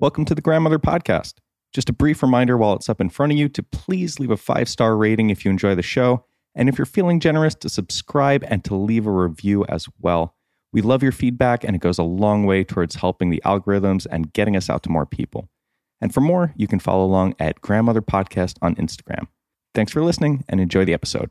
Welcome to the Grandmother Podcast. Just a brief reminder while it's up in front of you to please leave a five star rating if you enjoy the show. And if you're feeling generous, to subscribe and to leave a review as well. We love your feedback, and it goes a long way towards helping the algorithms and getting us out to more people. And for more, you can follow along at Grandmother Podcast on Instagram. Thanks for listening and enjoy the episode.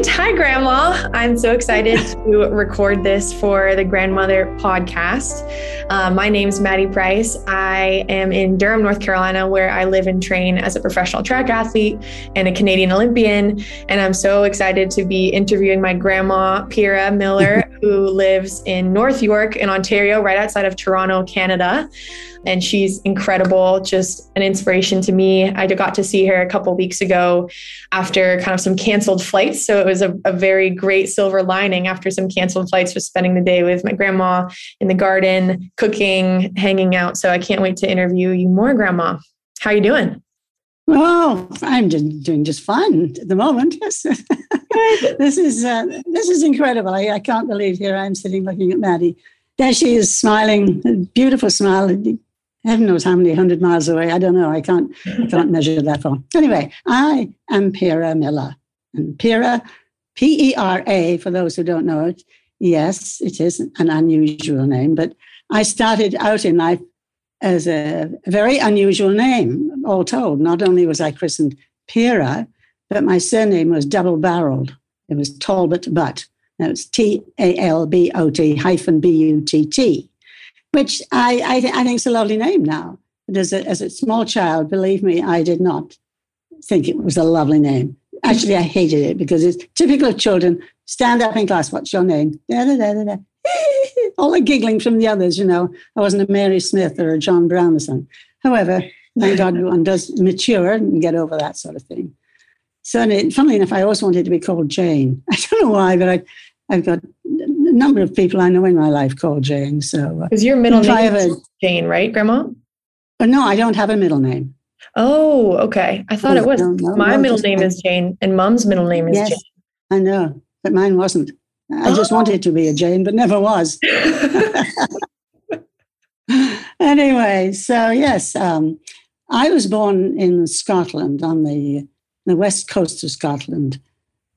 Right. Hi, Grandma. I'm so excited to record this for the Grandmother podcast. Uh, my name's Maddy Price. I am in Durham, North Carolina, where I live and train as a professional track athlete and a Canadian Olympian. And I'm so excited to be interviewing my grandma, Pera Miller, who lives in North York in Ontario, right outside of Toronto, Canada and she's incredible, just an inspiration to me. I got to see her a couple weeks ago after kind of some canceled flights. So it was a, a very great silver lining after some canceled flights, was spending the day with my grandma in the garden, cooking, hanging out. So I can't wait to interview you more, Grandma. How are you doing? Oh, I'm just doing just fine at the moment. Yes, this is uh, this is incredible. I, I can't believe here I am sitting looking at Maddy. There she is, smiling, a beautiful smile. Heaven knows how many hundred miles away. I don't know. I can't. I can't measure that far. Anyway, I am Pera Miller, and Pera, P E R A, for those who don't know it. Yes, it is an unusual name, but I started out in life as a very unusual name. All told, not only was I christened Pera, but my surname was double-barreled. It was Talbot Butt. That was T A L B O T hyphen B U T T which I, I, th- I, think is a lovely name now. But as a, as a small child, believe me, I did not think it was a lovely name. Actually, I hated it because it's typical of children. Stand up in class. What's your name? Da, da, da, da, da. All the giggling from the others, you know. I wasn't a Mary Smith or a John Brown or something. However, thank God one does mature and get over that sort of thing. So, and funnily enough, I always wanted to be called Jane. I don't know why, but I, I've got number of people I know in my life called Jane. So, because your middle name is Jane, right, Grandma? Oh, no, I don't have a middle name. Oh, okay. I thought oh, it was. No, no, my middle name is Jane, and Mom's middle name is yes, Jane. I know, but mine wasn't. I oh. just wanted to be a Jane, but never was. anyway, so yes, um, I was born in Scotland on the the west coast of Scotland,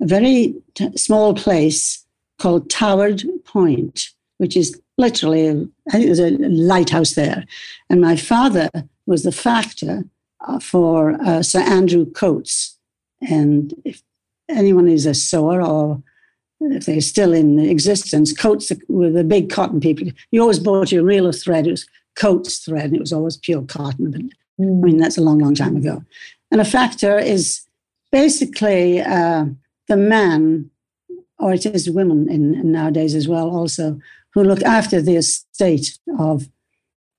a very t- small place called Toward Point, which is literally, I think there's a lighthouse there. And my father was the factor uh, for uh, Sir Andrew Coats. And if anyone is a sewer or if they're still in existence, Coats were the big cotton people. You always bought your reel of thread, it was Coats thread, and it was always pure cotton. But mm. I mean, that's a long, long time ago. And a factor is basically uh, the man or it is women in, in nowadays as well, also, who look after the estate of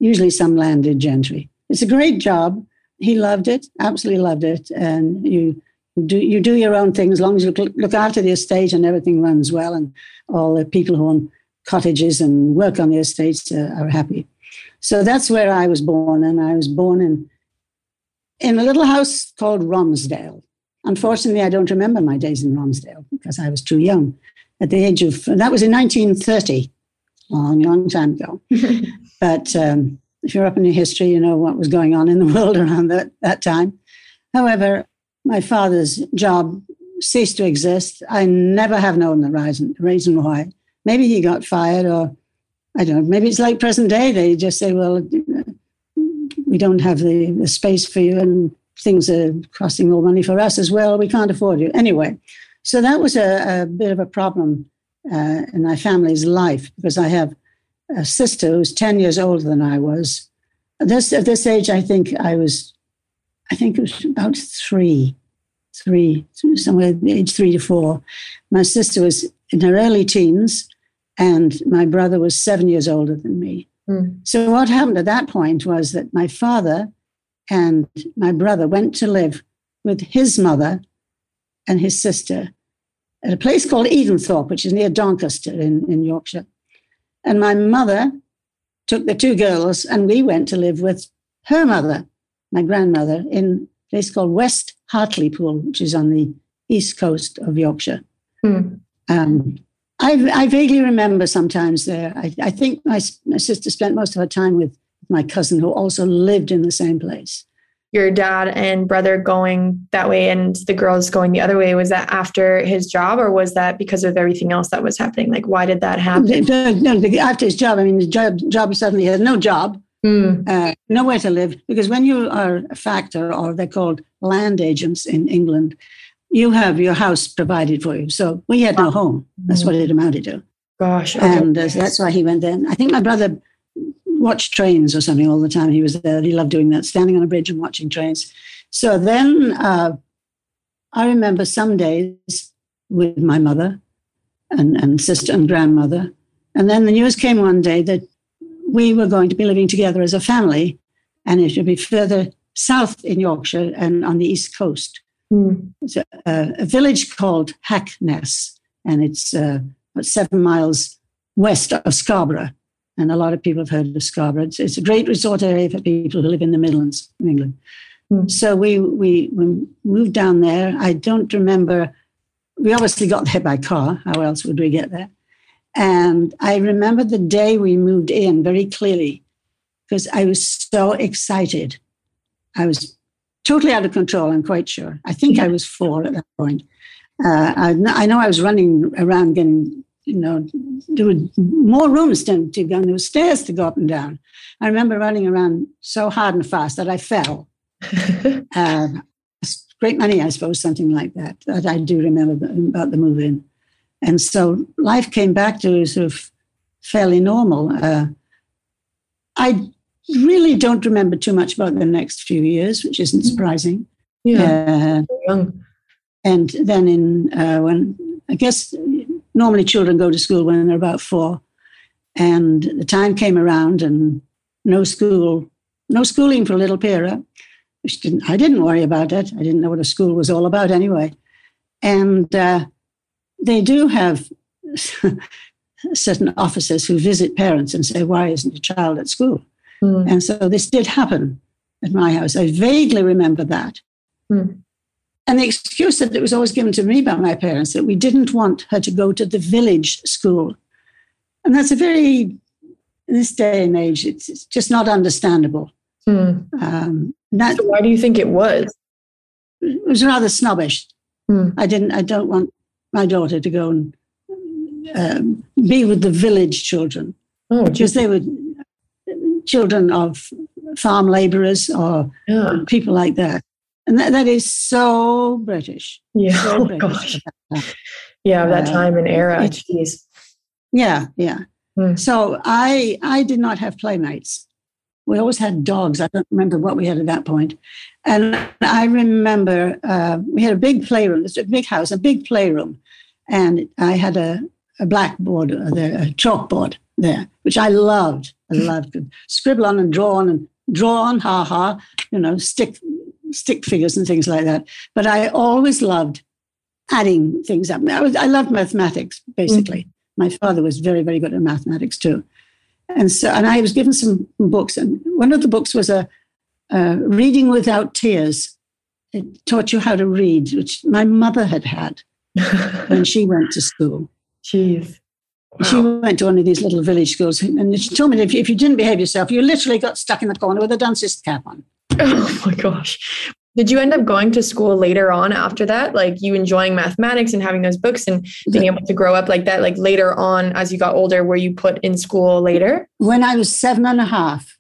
usually some landed gentry. It's a great job. He loved it, absolutely loved it, and you do you do your own thing as long as you look after the estate and everything runs well, and all the people who own cottages and work on the estates are happy. So that's where I was born, and I was born in in a little house called Romsdale. Unfortunately, I don't remember my days in Romsdale because I was too young. At the age of, that was in 1930, long, long time ago. but um, if you're up in your history, you know what was going on in the world around that, that time. However, my father's job ceased to exist. I never have known the reason, reason why. Maybe he got fired, or I don't know. Maybe it's like present day. They just say, well, we don't have the, the space for you, and things are costing more money for us as well. We can't afford you. Anyway, so that was a, a bit of a problem uh, in my family's life because I have a sister who's 10 years older than I was. At this, at this age, I think I was, I think it was about three, three, somewhere age three to four. My sister was in her early teens, and my brother was seven years older than me. Mm. So what happened at that point was that my father and my brother went to live with his mother and his sister at a place called Edenthorpe, which is near Doncaster in, in Yorkshire. And my mother took the two girls, and we went to live with her mother, my grandmother, in a place called West Hartlepool, which is on the east coast of Yorkshire. Hmm. Um, I, I, vaguely remember sometimes there. I, I think my, my sister spent most of her time with my cousin, who also lived in the same place. Your dad and brother going that way and the girls going the other way was that after his job or was that because of everything else that was happening? Like why did that happen? No after his job i mean the job, job suddenly had no job mm. uh, nowhere to live. Because when you are a factor or they're called land agents in england you have your house provided for you. So we had no home. That's mm. what it amounted to. Gosh okay. and uh, that's why he went there i think my brother watched trains or something all the time. He was there. He loved doing that, standing on a bridge and watching trains. So then uh, I remember some days with my mother and, and sister and grandmother. And then the news came one day that we were going to be living together as a family and it should be further south in Yorkshire and on the east coast. Mm. It's a, a, village called Hackness, and it's uh, seven miles west of Scarborough and a lot of people have heard of Scarborough. It's, it's a great resort area for people who live in the Midlands of England. Mm. So we, we, we moved down there. I don't remember. We obviously got there by car. How else would we get there? And I remember the day we moved in very clearly because I was so excited. I was totally out of control, I'm quite sure. I think I was four at that point. Uh, I, I, know I was running around getting you know, there were more rooms to, to go, and there were stairs to go up and down. I remember running around so hard and fast that I fell. uh, great money, I suppose, something like that. That I do remember about the move in. And so life came back to sort of fairly normal. Uh, I really don't remember too much about the next few years, which isn't mm. surprising. Yeah. Uh, and then in uh, when I guess normally children go to school when they're about four. And the time came around and no school, no schooling for little Pera, which didn't, I didn't worry about it. I didn't know what a school was all about anyway. And uh, they do have certain officers who visit parents and say, why isn't your child at school? Mm. And so this did happen at my house. I vaguely remember that. Mm. And the excuse that it was always given to me by my parents that we didn't want her to go to the village school. And that's a very, in this day and age, it's, it's just not understandable. Hmm. Um, that, so why do you think it was? It was rather snobbish. Hmm. I didn't, I don't want my daughter to go and um, be with the village children oh, because they were children of farm laborers or yeah. people like that. And that, that is so British. Yeah. So oh, British gosh. Yeah, that uh, time and era. Jeez. Yeah, yeah. Hmm. So I I did not have playmates. We always had dogs. I don't remember what we had at that point. And I remember uh, we had a big playroom. It's a big house, a big playroom, and I had a, a blackboard there, a chalkboard there, which I loved. I loved to scribble on and draw on and draw on, ha ha, you know, stick stick figures and things like that. But I always loved adding things up. I, was, I loved mathematics, basically. Mm-hmm. My father was very, very good at mathematics too. And so, and I was given some books, and one of the books was a, uh, reading without tears. It taught you how to read, which my mother had had when she went to school. Jeez. Wow. She went to one of these little village schools, and she told me that if you, if you didn't behave yourself, you literally got stuck in the corner with a dunce's cap on. Oh my gosh. Did you end up going to school later on after that? Like you enjoying mathematics and having those books and being able to grow up like that? Like later on, as you got older, were you put in school later? When I was seven and a half,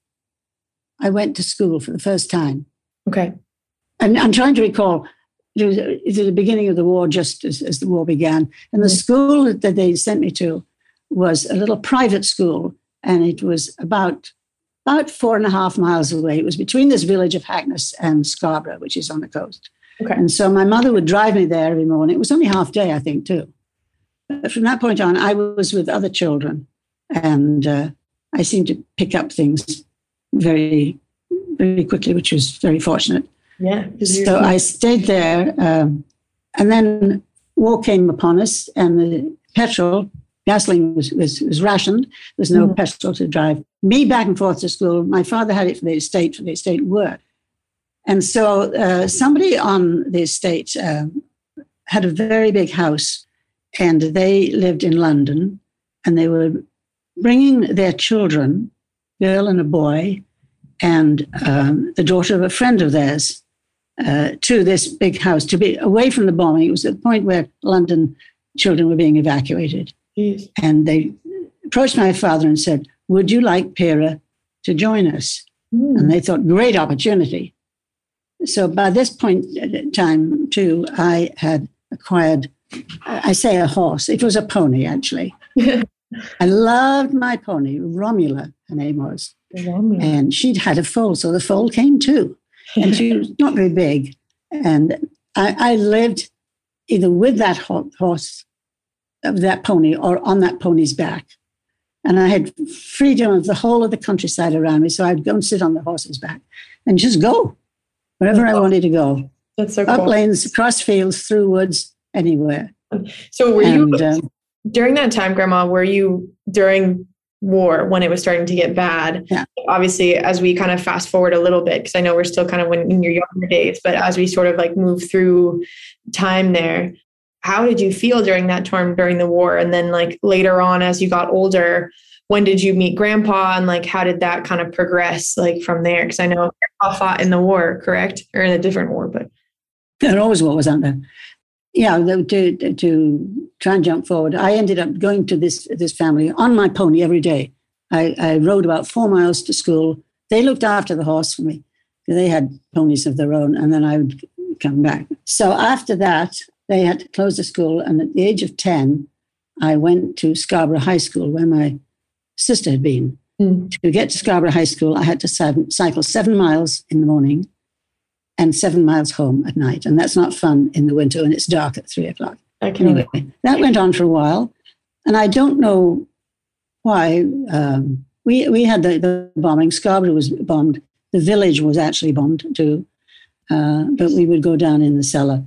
I went to school for the first time. Okay. And I'm trying to recall, it was at the beginning of the war, just as, as the war began. And the mm-hmm. school that they sent me to was a little private school, and it was about about four and a half miles away. It was between this village of Hackness and Scarborough, which is on the coast. Okay. And so my mother would drive me there every morning. It was only half day, I think, too. But from that point on, I was with other children, and uh, I seemed to pick up things very, very quickly, which was very fortunate. Yeah. So I stayed there, um, and then war came upon us, and the petrol gasoline was, was, was rationed. There's no mm. petrol to drive me back and forth to school. My father had it for the estate, for the estate work. And so uh, somebody on the estate uh, had a very big house and they lived in London and they were bringing their children, girl and a boy, and um, the daughter of a friend of theirs uh, to this big house to be away from the bombing. It was at the point where London children were being evacuated. Yes. And they approached my father and said, Would you like Pera to join us? Mm. And they thought, Great opportunity. So by this point in time, too, I had acquired, I say a horse, it was a pony actually. I loved my pony, Romula, her name was. Romula. And she'd had a foal, so the foal came too. And she was not very big. And I, I lived either with that horse of that pony or on that pony's back. And I had freedom of the whole of the countryside around me. So I'd go and sit on the horse's back and just go wherever I wanted to go. That's so cool. Up lanes, across fields, through woods, anywhere. So were and, you um, during that time, Grandma? Were you during war when it was starting to get bad? Yeah. Obviously, as we kind of fast forward a little bit, because I know we're still kind of when, in your younger days, but as we sort of like move through time there, how did you feel during that term during the war? And then like later on as you got older when did you meet grandpa? And like how did that kind of progress like from there? Because i know grandpa fought in the war correct? Or in a different war but there always what was out there? Yeah to, to try and jump forward i ended up going to this this family on my pony every day. I, I rode about four miles to school. They looked after the horse for me. They had ponies of their own and then i would come back. So after that they had to close the school. And at the age of 10, I went to Scarborough High School where my sister had been. Mm. To get to Scarborough High School, I had to cycle seven miles in the morning and seven miles home at night. And that's not fun in the winter when it's dark at three o'clock. Anyway, that went on for a while. And I don't know why. Um, we, we had the, the bombing. Scarborough was bombed. The village was actually bombed too. Uh, but we would go down in the cellar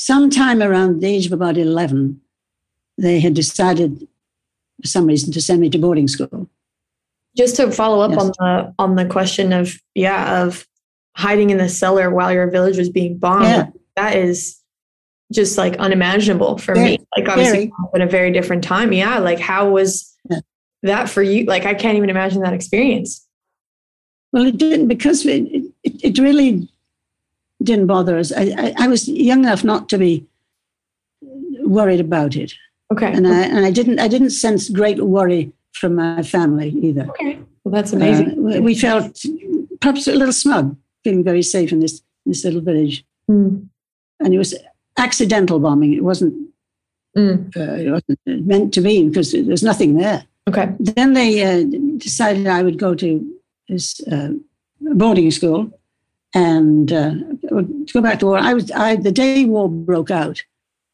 sometime around the age of about 11, they had decided for some reason to send me to boarding school. Just to follow up yes. on the on the question of yeah of hiding in the cellar while your village was being bombed. Yeah. That is just like unimaginable for very, me. Like obviously in a very different time. Yeah. Like how was yeah. that for you? Like I can't even imagine that experience. Well, it didn't because it, it, it really didn't bother us. I, I, I, was young enough not to be worried about it. Okay. And I, and I didn't I didn't sense great worry from my family either. Okay. Well, that's amazing. Uh, we felt perhaps a little smug, feeling very safe in this this little village. Mm. And it was accidental bombing. It wasn't. Mm. Uh, it wasn't meant to be because there's nothing there. Okay. Then they uh, decided I would go to this uh, boarding school and uh, to go back to war, I was I, the day war broke out.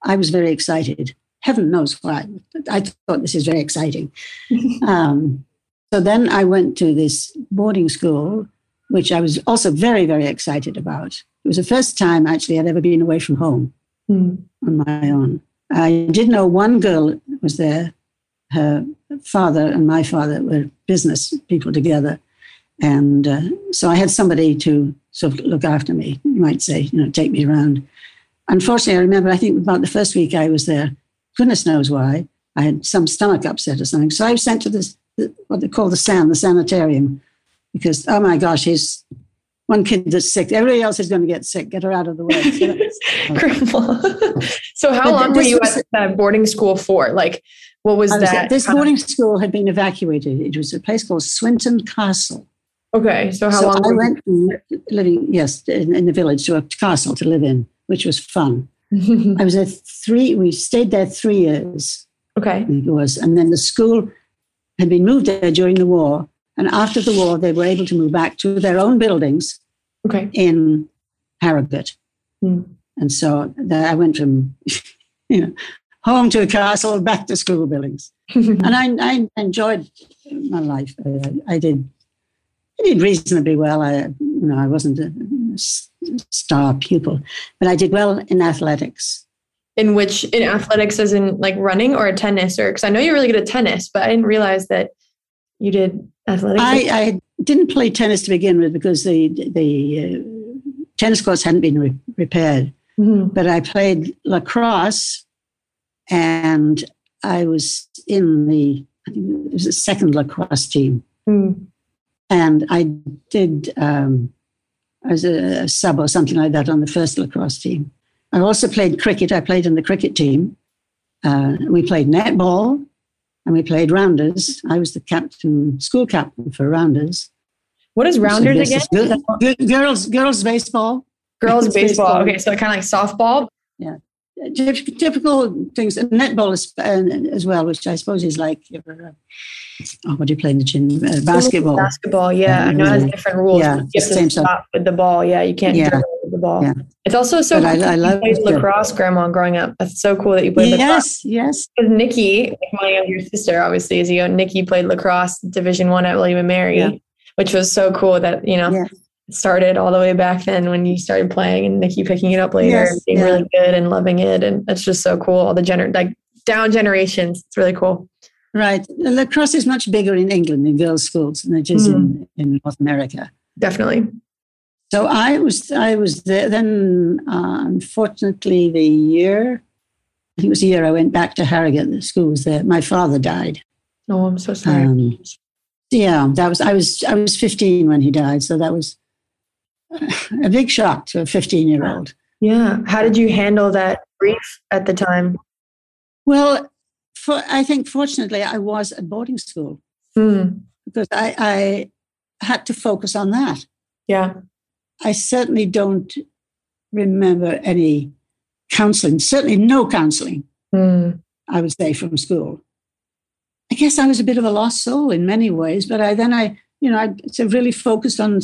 I was very excited. Heaven knows why. I thought this is very exciting. um, so then I went to this boarding school, which I was also very very excited about. It was the first time actually I'd ever been away from home mm. on my own. I did know one girl was there. Her father and my father were business people together, And uh, so I had somebody to sort of look after me, you might say, you know, take me around. Unfortunately, I remember, I think about the first week I was there, goodness knows why, I had some stomach upset or something. So I was sent to this, what they call the SAN, the sanitarium, because, oh my gosh, he's one kid that's sick. Everybody else is going to get sick. Get her out of the way. So, so how but long were you was, at boarding school for? Like, what was, was that? This boarding school had been evacuated. It was a place called Swinton Castle. Okay, so how so long? I went living, yes, in, in, the village to a castle to live in, which was fun. I was there three. We stayed there three years. Okay, it was, and then the school had been moved there during the war, and after the war, they were able to move back to their own buildings. Okay, in Harrogate, mm. and so I went from, you know, home to a castle, back to school buildings, and I, I enjoyed my life. I did I did reasonably well. I, you know, I wasn't a star pupil, but I did well in athletics. In which, in athletics, as in like running or tennis, or because I know you're really good at tennis, but I didn't realize that you did athletics. I, I didn't play tennis to begin with because the the uh, tennis courts hadn't been re- repaired. Mm-hmm. But I played lacrosse, and I was in the I think it was the second lacrosse team. Mm and I did um, as a, a, sub or something like that on the first lacrosse team. I also played cricket. I played in the cricket team. Uh, we played netball and we played rounders. I was the captain, school captain for rounders. What is rounders again? Good, girls, girls baseball. Girls baseball. baseball. Okay, so kind of like softball. Yeah, typical things. And netball is, uh, as well, which I suppose is like your uh, oh, what do you play in the gym? Uh, basketball. Basketball, yeah. I know it has different rules. Yeah, to stop with the ball. Yeah, you can't yeah. with the ball. Yeah. It's also so but cool I, I love played lacrosse, Grandma, growing up. That's so cool that you played yes, lacrosse. Yes, Because Nikki, like my younger sister, obviously, is you know, Nikki played lacrosse Division One at William and Mary, yeah. which was so cool that you know. Yeah. Started all the way back then when you started playing, and Nikki picking it up later yes, and being really good and loving it, and it's just so cool. All the gener like down generations, it's really cool. Right. Lacrosse is much bigger in England in girls' schools than it is mm. in, in North America. Definitely. So I was I was there then. Uh, unfortunately, the year I think it was the year I went back to Harrogate. The school was there. My father died. Oh, I'm so sorry. Um, yeah, that was I was I was 15 when he died. So that was a big shock to a 15 year old. Yeah. How did you handle that grief at the time? Well, for, I think fortunately I was at boarding school mm. because I, I had to focus on that. Yeah. I certainly don't remember any counseling, certainly no counseling, mm. I would say, from school. I guess I was a bit of a lost soul in many ways, but I then I, you know, I really focused on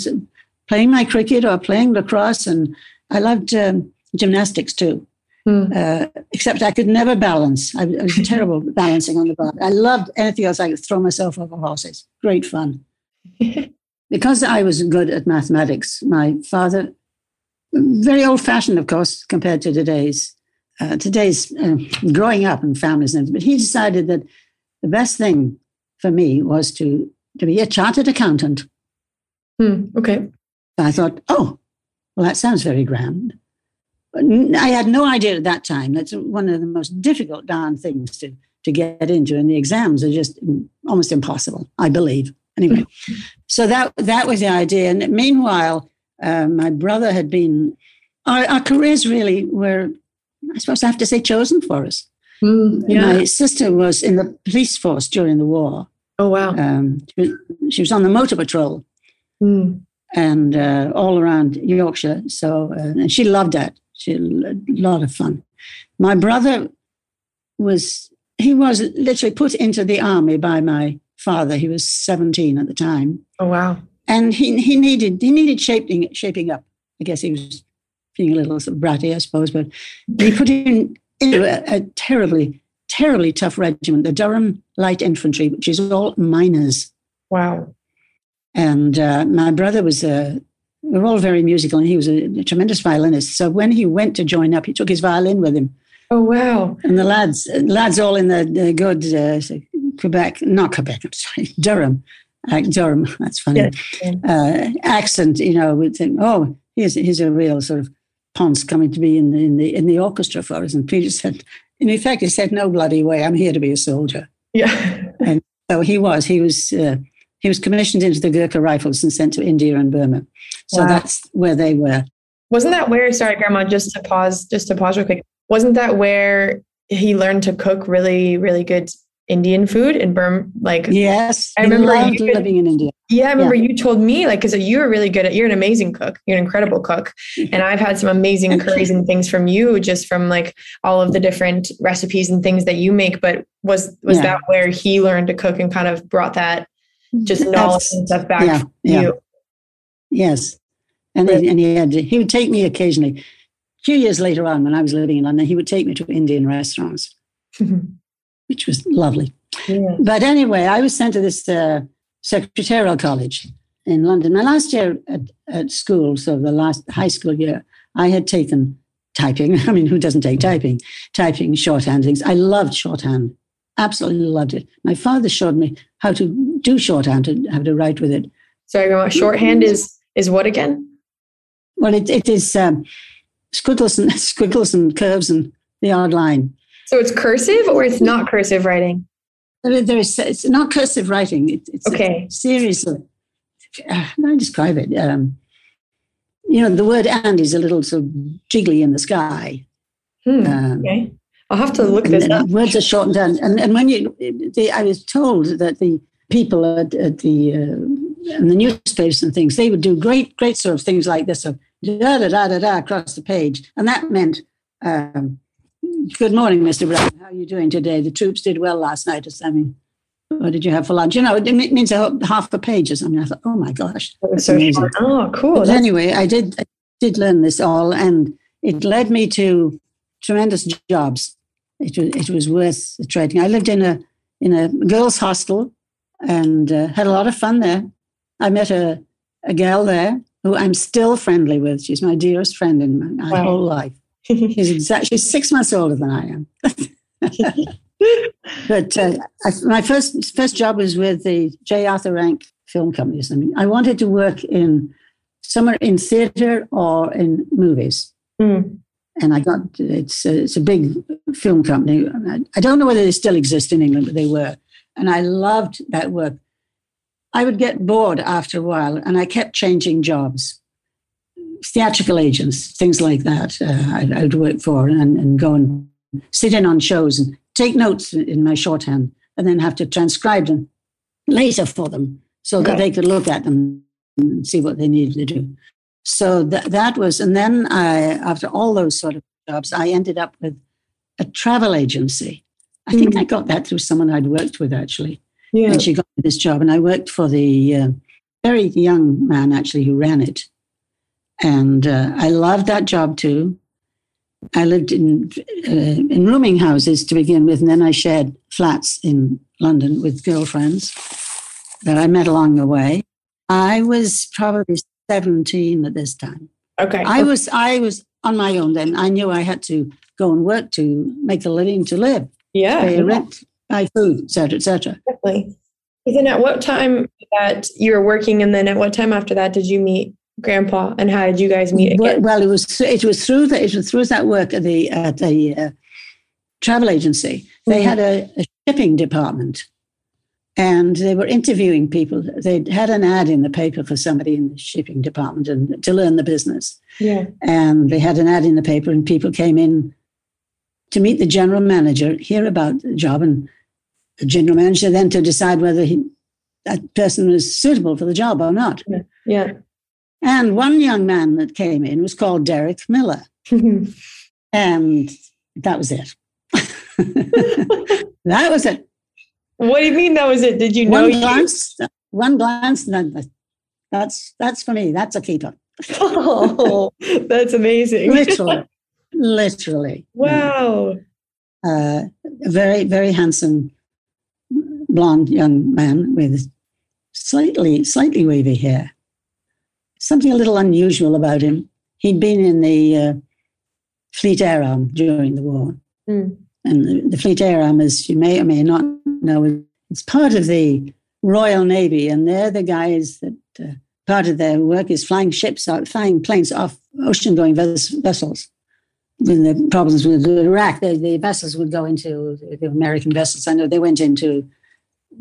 playing my cricket or playing lacrosse, and I loved um, gymnastics too. Mm. Uh, except I could never balance. I, I was terrible balancing on the bar. I loved anything else. I could throw myself over horses. Great fun. because I was good at mathematics, my father, very old fashioned, of course, compared to today's. Uh, today's uh, growing up in families, but he decided that the best thing for me was to to be a chartered accountant. Mm, okay. I thought, oh, well, that sounds very grand. I had no idea at that time. That's one of the most difficult darn things to, to get into, and the exams are just almost impossible, I believe. Anyway, so that that was the idea. And meanwhile, uh, my brother had been. Our, our, careers really were, I suppose I have to say, chosen for us. Mm, yeah. My sister was in the police force during the war. Oh wow! Um, she, was, she was on the motor patrol. Mm. And uh, all around Yorkshire. So, uh, and she loved that She a lot of fun. My brother was, he was literally put into the army by my father. He was 17 at the time. Oh, wow. And he, he needed, he needed shaping, shaping up. I guess he was being a little sort of bratty, I suppose, but he put him into a, a terribly, terribly tough regiment, the Durham Light Infantry, which is all miners. Wow. And uh, my brother was a, we were all very musical, and he was a, a, tremendous violinist. So when he went to join up, he took his violin with him. Oh wow! And the lads, lads, all in the, the good uh, Quebec, not Quebec, I'm sorry, Durham, Durham. That's funny. Yeah. Uh, accent, you know, would think, oh, he's he's a real sort of Ponce coming to be in the in the in the orchestra for us. And Peter said, in effect, he said, "No bloody way! I'm here to be a soldier." Yeah. and so he was. He was. Uh, he was commissioned into the Gurkha Rifles and sent to India and Burma. So wow. that's where they were. Wasn't that where? Sorry, Grandma. Just to pause. Just to pause real quick. Wasn't that where he learned to cook really, really good Indian food in Burma. Like yes, I remember you, living in India. Yeah, I remember yeah. you told me like because you were really good at. You're an amazing cook. You're an incredible cook, and I've had some amazing curries and things from you just from like all of the different recipes and things that you make. But was was yeah. that where he learned to cook and kind of brought that just knowledge and stuff back yeah, yeah. you? Yes, and then, and he had he would take me occasionally. A few years later on, when I was living in London, he would take me to Indian restaurants which was lovely. Yeah. But anyway, I was sent to this uh, secretarial college in London. My last year at, at school, so the last high school year, I had taken typing. I mean, who doesn't take typing? Typing, shorthand things. I loved shorthand. Absolutely loved it. My father showed me how to do shorthand and have to write with it. Sorry, shorthand is is what again? Well, it, it is um, squiggles and squiggles and curves and the odd line. So it's cursive or it's not cursive writing? There is, it's not cursive writing. It, it's okay. a series of, uh, how do I describe it? Um, you know, the word and is a little sort of jiggly in the sky. Hmm, um, okay. I'll have to look this up. Words are shortened down. And, and when you, the, I was told that the people at, at the, uh, the newspapers and things, they would do great, great sort of things like this of da da da da da across the page. And that meant um, Good morning, Mr. Brown. How are you doing today? The troops did well last night. I mean, what did you have for lunch? You know, it means a, half a page or something. I thought, oh my gosh, that's so amazing. Oh, cool. But anyway, I did I did learn this all, and it led me to tremendous jobs. It was it was worth the trading. I lived in a in a girls' hostel and uh, had a lot of fun there. I met a a girl there who I'm still friendly with. She's my dearest friend in my, my wow. whole life. He's exactly six months older than I am. but uh, I, my first first job was with the J. Arthur Rank Film Company. I mean, I wanted to work in somewhere in theater or in movies. Mm. And I got it's a, it's a big film company. I don't know whether they still exist in England, but they were. And I loved that work. I would get bored after a while, and I kept changing jobs theatrical agents, things like that. Uh, I, I, would work for and, and go and sit in on shows and take notes in my shorthand and then have to transcribe them later for them so that they could look at them and see what they needed to do. So that that was, and then I, after all those sort of jobs, I ended up with a travel agency. I think mm. I got that through someone I'd worked with actually. Yeah. And she got this job, and I worked for the uh, very young man actually who ran it. And uh, I loved that job too. I lived in uh, in rooming houses to begin with, and then I shared flats in London with girlfriends that I met along the way. I was probably seventeen at this time. Okay, I was I was on my own then. I knew I had to go and work to make a living to live. Yeah, pay rent, buy food, etc., etc. Definitely. Then at what time that you were working, and then at what time after that did you meet grandpa and how did you guys meet again? well it was it was through the, it was through that work at the at the uh, travel agency they mm-hmm. had a, a, shipping department and they were interviewing people they had an ad in the paper for somebody in the shipping department and to learn the business yeah and they had an ad in the paper and people came in to meet the general manager hear about the job and the general manager then to decide whether he that person was suitable for the job or not yeah, yeah. And one young man that came in was called Derek Miller. and that was it. that was it. What do you mean that was it? Did you know one glance? You? One glance, that, that's that's for me. That's a keeper. oh, that's amazing. literally, literally. Wow. Uh, a very very handsome blonde young man with slightly slightly wavy hair something a little unusual about him. He'd been in the uh, Fleet Air Arm during the war. Mm. And the, the, Fleet Air Arm, as you may or may not know, it's part of the Royal Navy, and they're the guys that uh, part of their work is flying ships out, flying planes off ocean-going vessels. When the problems with Iraq, the, the vessels would go into the American vessels. I know they went into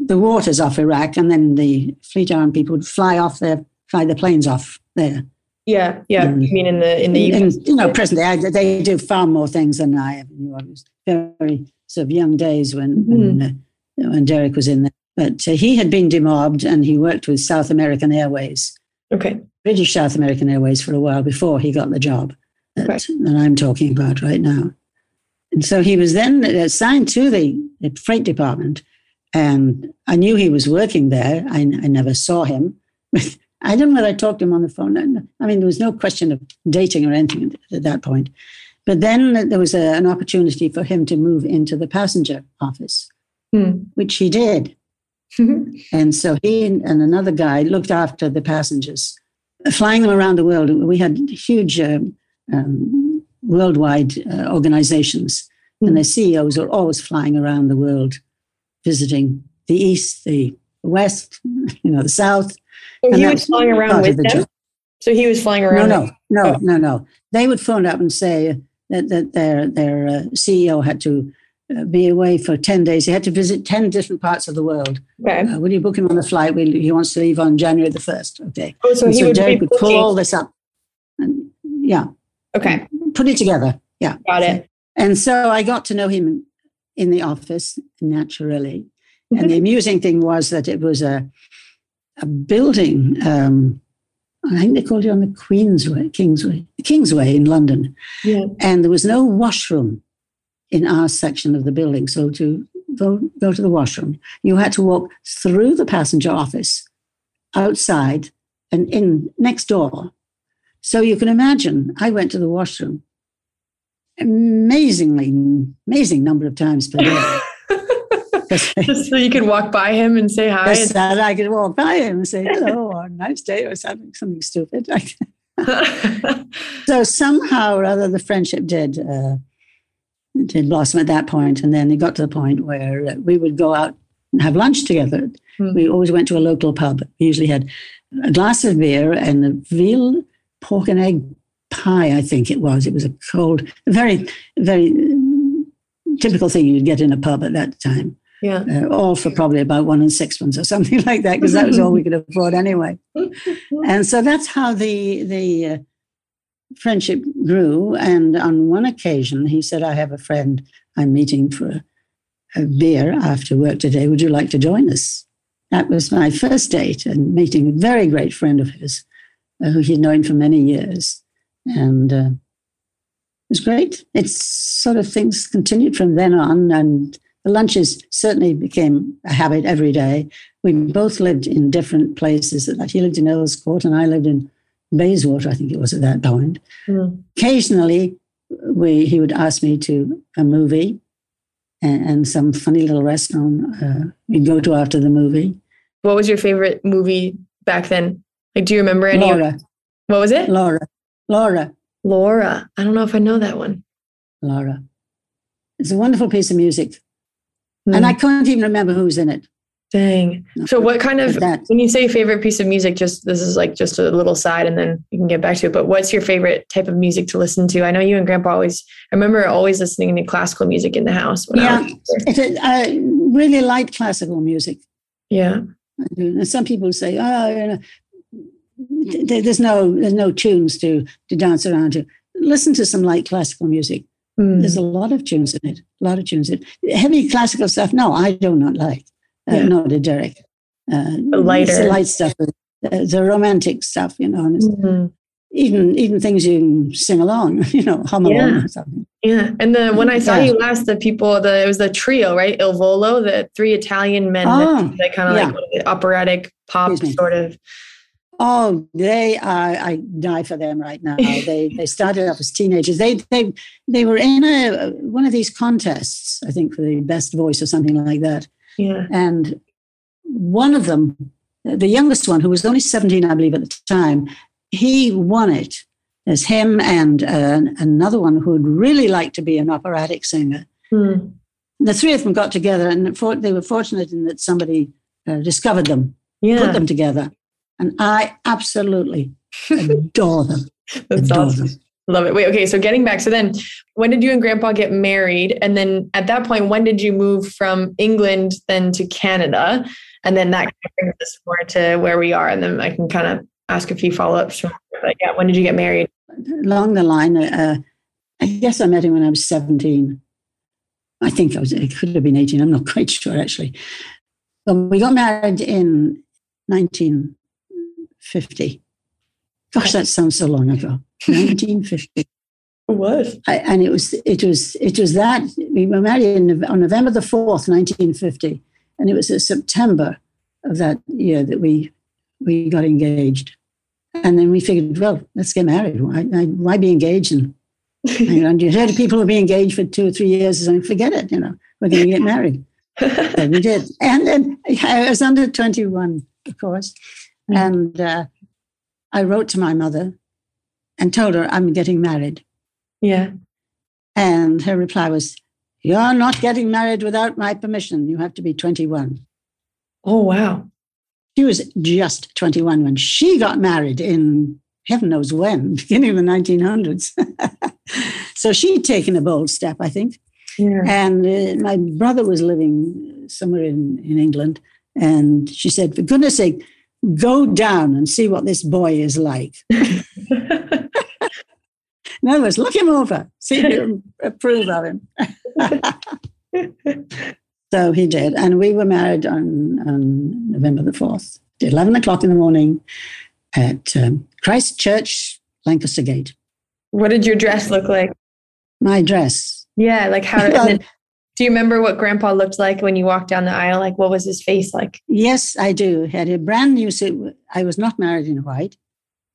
the waters off Iraq, and then the fleet armed people would fly off there, fly the planes off there. Yeah, yeah. Mm. You mean in the in the And, you know, presently I, they do far more things than I. You know, I was very sort of young days when when, uh, when Derek was in there. But uh, he had been demobbed, and he worked with South American Airways, Okay. British South American Airways, for a while before he got the job that, Okay. that I'm talking about right now. And so he was then assigned to the, the freight department, and I knew he was working there. I, I never saw him. I don't know whether I talked to him on the phone. I mean, there was no question of dating or anything at that point. But then there was a, an opportunity for him to move into the passenger office, Hmm. which he did. And so he and another guy looked after the passengers, flying them around the world. We had huge um, um, worldwide uh, organizations, and their CEOs are always flying around the world, visiting the East, the West, you know, the South. So And he was flying around with the them. job. So he was flying No, around. no, no, Oh. no, no. They would phone up and say that, that their their uh, CEO had to uh, be away for ten days. He had to visit ten different parts of the world. Okay. Uh, will you book him on the flight? Will, he wants to leave on January the first. Okay. Oh, so And he so would Derek would pull all this up, and yeah, Okay. put it together. Yeah, Got it. And so I got to know him in the office naturally. And the amusing thing was that it was a a building. Um, I think they called it on the Queensway, Kingsway, Kingsway in London, Yeah. and there was no washroom in our section of the building. So to go go to the washroom, you had to walk through the passenger office, outside, and in next door. So you can imagine, I went to the washroom amazingly, amazing number of times per day. Just so you could walk by him and say hi. Just that I could walk by him and say hello or nice day or something, something stupid. so somehow or other, the friendship did uh, did blossom at that point, and then it got to the point where uh, we would go out and have lunch together. Hmm. We always went to a local pub. We usually had a glass of beer and a veal pork and egg pie. I think it was. It was a cold, very, very typical thing you'd get in a pub at that time yeah. uh, all for probably about one and sixpence or something like that, because that was all we could afford anyway. And so that's how the the uh, friendship grew. And on one occasion, he said, "I have a friend I'm meeting for a, a beer after work today. Would you like to join us?" That was my first date and meeting a very great friend of his, who he'd known for many years, and. Uh, it was great. It's sort of things continued from then on, and the lunches certainly became a habit every day. We both lived in different places. He lived in Earl's Court and I lived in Bayswater, I think it was at that point. Mm. Occasionally, we he would ask me to a movie and, and some funny little restaurant uh, we'd go to after the movie. What was your favorite movie back then? Like, do you remember any? Laura, What was it? Laura, Laura, Laura. I don't know if I know that one. Laura. It's a wonderful piece of music. Hmm. And I can't even remember who's in it. Dang. So, what kind of that- when you say favorite piece of music? Just this is like just a little side, and then you can get back to it. But what's your favorite type of music to listen to? I know you and Grandpa always. I remember always listening to classical music in the house. When I. I really like classical music. yeah. And some people say, "Oh, you know, there's no there's no tunes to to dance around to." Listen to some light classical music. Mm. There's a lot of tunes in it. A lot of tunes in it. Heavy classical stuff. No, I do not like. Uh, Yeah. Nor did Derek. Uh, lighter. The light stuff. uh, the romantic stuff. You know, and it's Mhm. even even things you can sing along. You know, hum along or something. Yeah, and the when I saw Yeah. you last, the people, the it was the trio, right? Il Volo, the three Italian men Oh, that, that kind of yeah. like operatic pop sort of. Oh, they are! I die for them right now. they they started off as teenagers. They they they were in a one of these contests, I think, for the best voice or something like that. Yeah, And one of them, the youngest one, who was only seventeen, I believe, at the time, he won it. There's him and uh, another one who would really like to be an operatic singer. Hmm. The three of them got together, and they were fortunate in that somebody uh, discovered them, Yeah. put them together, and I absolutely adore them. That's adore awesome. them. Love it. Wait, okay. So getting back, so then when did you and grandpa get married? And then at that point, when did you move from England then to Canada? And then that brings us more to where we are. And then I can kind of ask a few follow ups but yeah, when did you get married? Along the line, uh, I guess I met him when I was 17. I think I was, it could have been 18. I'm not quite sure actually. But we got married in 1950. Gosh, that sounds so long ago. 1950. What? I, and it was it was it was that we were married in, on November the fourth, nineteen fifty, and it was in September of that year that we we got engaged, and then we figured, well, let's get married. Why why be engaged and and you heard people who be engaged for two or three years and forget it, you know, we're going to get married. we did, and then I was under twenty one, of course, and uh, I wrote to my mother and told her I'm getting married. Yeah. And her reply was, You're not getting married without my permission. You have to be 21. Oh, wow. She was just 21 when she got married in heaven knows when, beginning of the 1900s. so she'd taken a bold step, I think. Yeah. And uh, my brother was living somewhere in, in England. And she said, For goodness sake, go down and see what this boy is like. In other words, look him over, see if you approve of him. so he did. And we were married on, on November the 4th, 11 o'clock in the morning at um, Christ Church, Lancaster Gate. what did your dress look like? My dress. Yeah. Like how Well- do you remember what grandpa looked like when you walked down the aisle? Like what was his face like? Yes, I do. Had a brand new suit. I was not married in white.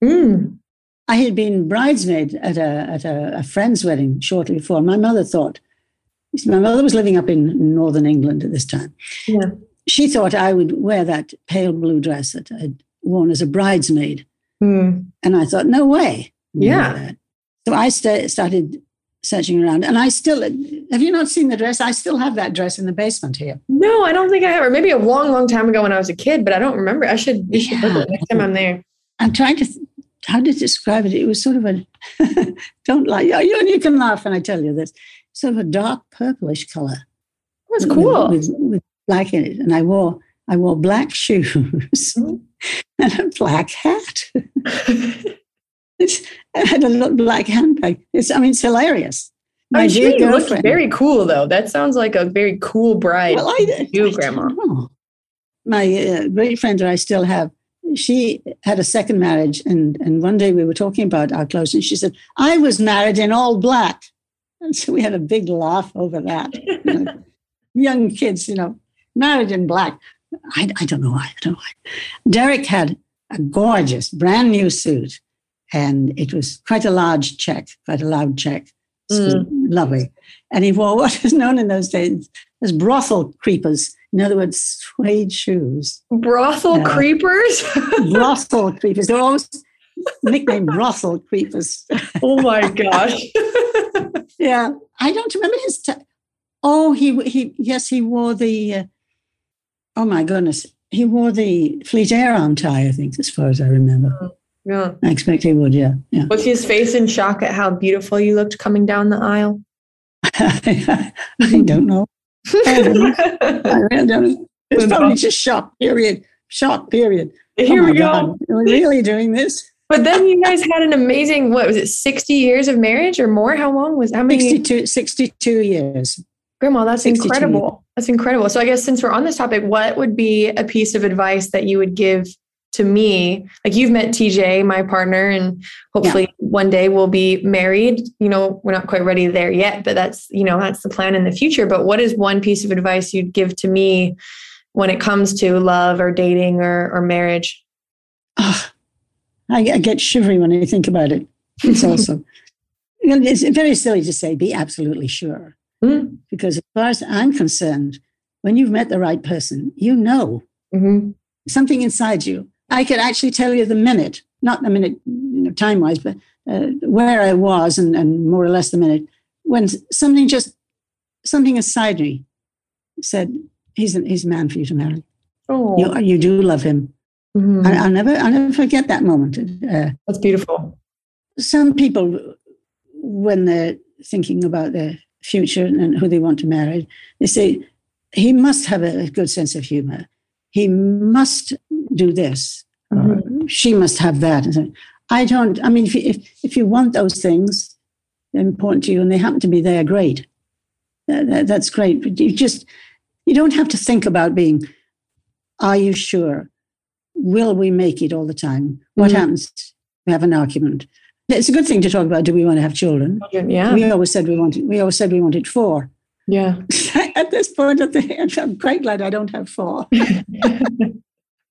Mm. I had been bridesmaid at a at a, a friend's wedding shortly before. My mother thought, my mother was living up in northern England at this time. Yeah. She thought I would wear that pale blue dress that I'd worn as a bridesmaid, Mm. and I thought, no way. Yeah. So I sta started searching around, and I still have you not seen the dress? I still have that dress in the basement here. No, I don't think I have. Or maybe a long, long time ago when I was a kid, but I don't remember. I should, you should look next time I'm there. I'm trying to th- how to describe it. It was sort of a don't like you, and you can laugh when I tell you this. Sort of a dark purplish color. That's with- cool. with, with black in it, and I wore I wore black shoes Mhm. and a black hat. It's, I had a little black handbag. It's I mean it's hilarious. My I'm dear sure you looked girlfriend. very cool though. That sounds like a very cool bride. well, I, you, I Grandma. My uh, great friend that I still have, she had a second marriage, and and one day we were talking about our clothes, and she said, "I was married in all black," and so we had a big laugh over that. You know, young kids, you know, married in black. I, I don't know why. I don't know why. Derek had a gorgeous brand new suit, and it was quite a large check, quite a loud check. Was mm. lovely. And he wore what was known in those days as brothel creepers. In other words, suede shoes. Brothel Yeah. creepers. Brothel creepers. They're always nicknamed brothel creepers. oh my gosh. yeah. I don't remember his. T- oh, he, he, yes, he wore the, uh, oh my goodness. He wore the Fleet Air arm tie, I think, as far as I remember. Mm. Yeah. I expect he would, yeah. Yeah. Was his face in shock at how beautiful you looked coming down the aisle? I don't know. I don't know. I really don't. It's probably just shock, period. Shock, period. Here oh we go. God. Are we really doing this? But then you guys had an amazing, what was it, 60 years of marriage or more? How long was how many? 62, 62 years. Grandma, that's 62 incredible. That's incredible. So I guess since we're on this topic, what would be a piece of advice that you would give to me? Like you've met TJ, my partner, and hopefully one day we'll be married. You know, we're not quite ready there yet, but that's, you know, that's the plan in the future. But what is one piece of advice you'd give to me when it comes to love or dating or, or marriage? Ah, I, I get shivery when I think about it. It's know, it's very silly to say be absolutely sure. Mm, Because as far as I'm concerned, when you've met the right person, you know mhm. something inside you. I could actually tell you the minute, not the minute, you know, time wise, but uh, where I was and, and more or less the minute when something just, something inside me said, he's, an, he's a man for you to marry. Oh, You, you do love him. mhm. I, I'll never, I'll never forget that moment. Uh, that's beautiful. some people, when they're thinking about their future and who they want to marry, they say he must have a good sense of humor. He must do this. Or she must have that. I don't. I mean, if you, if if you want those things, they're important to you, and they happen to be there, great. That, that- that's great. But you just you don't have to think about being. Are you sure? Will we make it all the time? What Mhm. happens? We have an argument. It's a good thing to talk about. Do we want to have children? Yeah, We always said we wanted. We always said we wanted four. yeah. At this point, I'm quite glad I don't have four.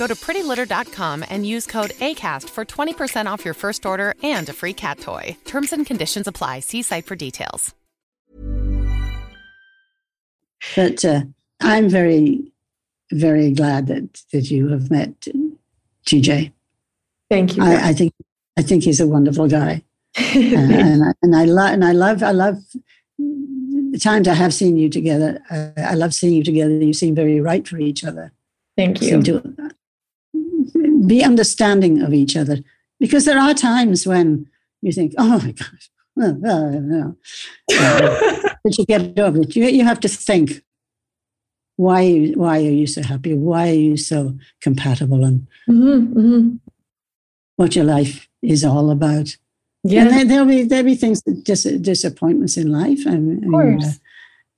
Go to prettylitter.com and use code ACAST for 20% off your first order and a free cat toy. Terms and conditions apply. See site for details. But uh, I'm very, very glad that that you have met TJ. Thank you. I, I think I think he's a wonderful guy, uh, and I, and I love and I love I love the times I have seen you together. Uh, I love seeing you together. You seem very right for each other. Thank you. Seem to be understanding of each other because there are times when you think, "Oh my gosh." no. But you get over it. You, you have to think why why are you so happy? Why are you so compatible? And Mhm, mhm. what your life is all about. Yeah. And there, there'll be there'll be things dis, disappointments in life. I mean, Of course.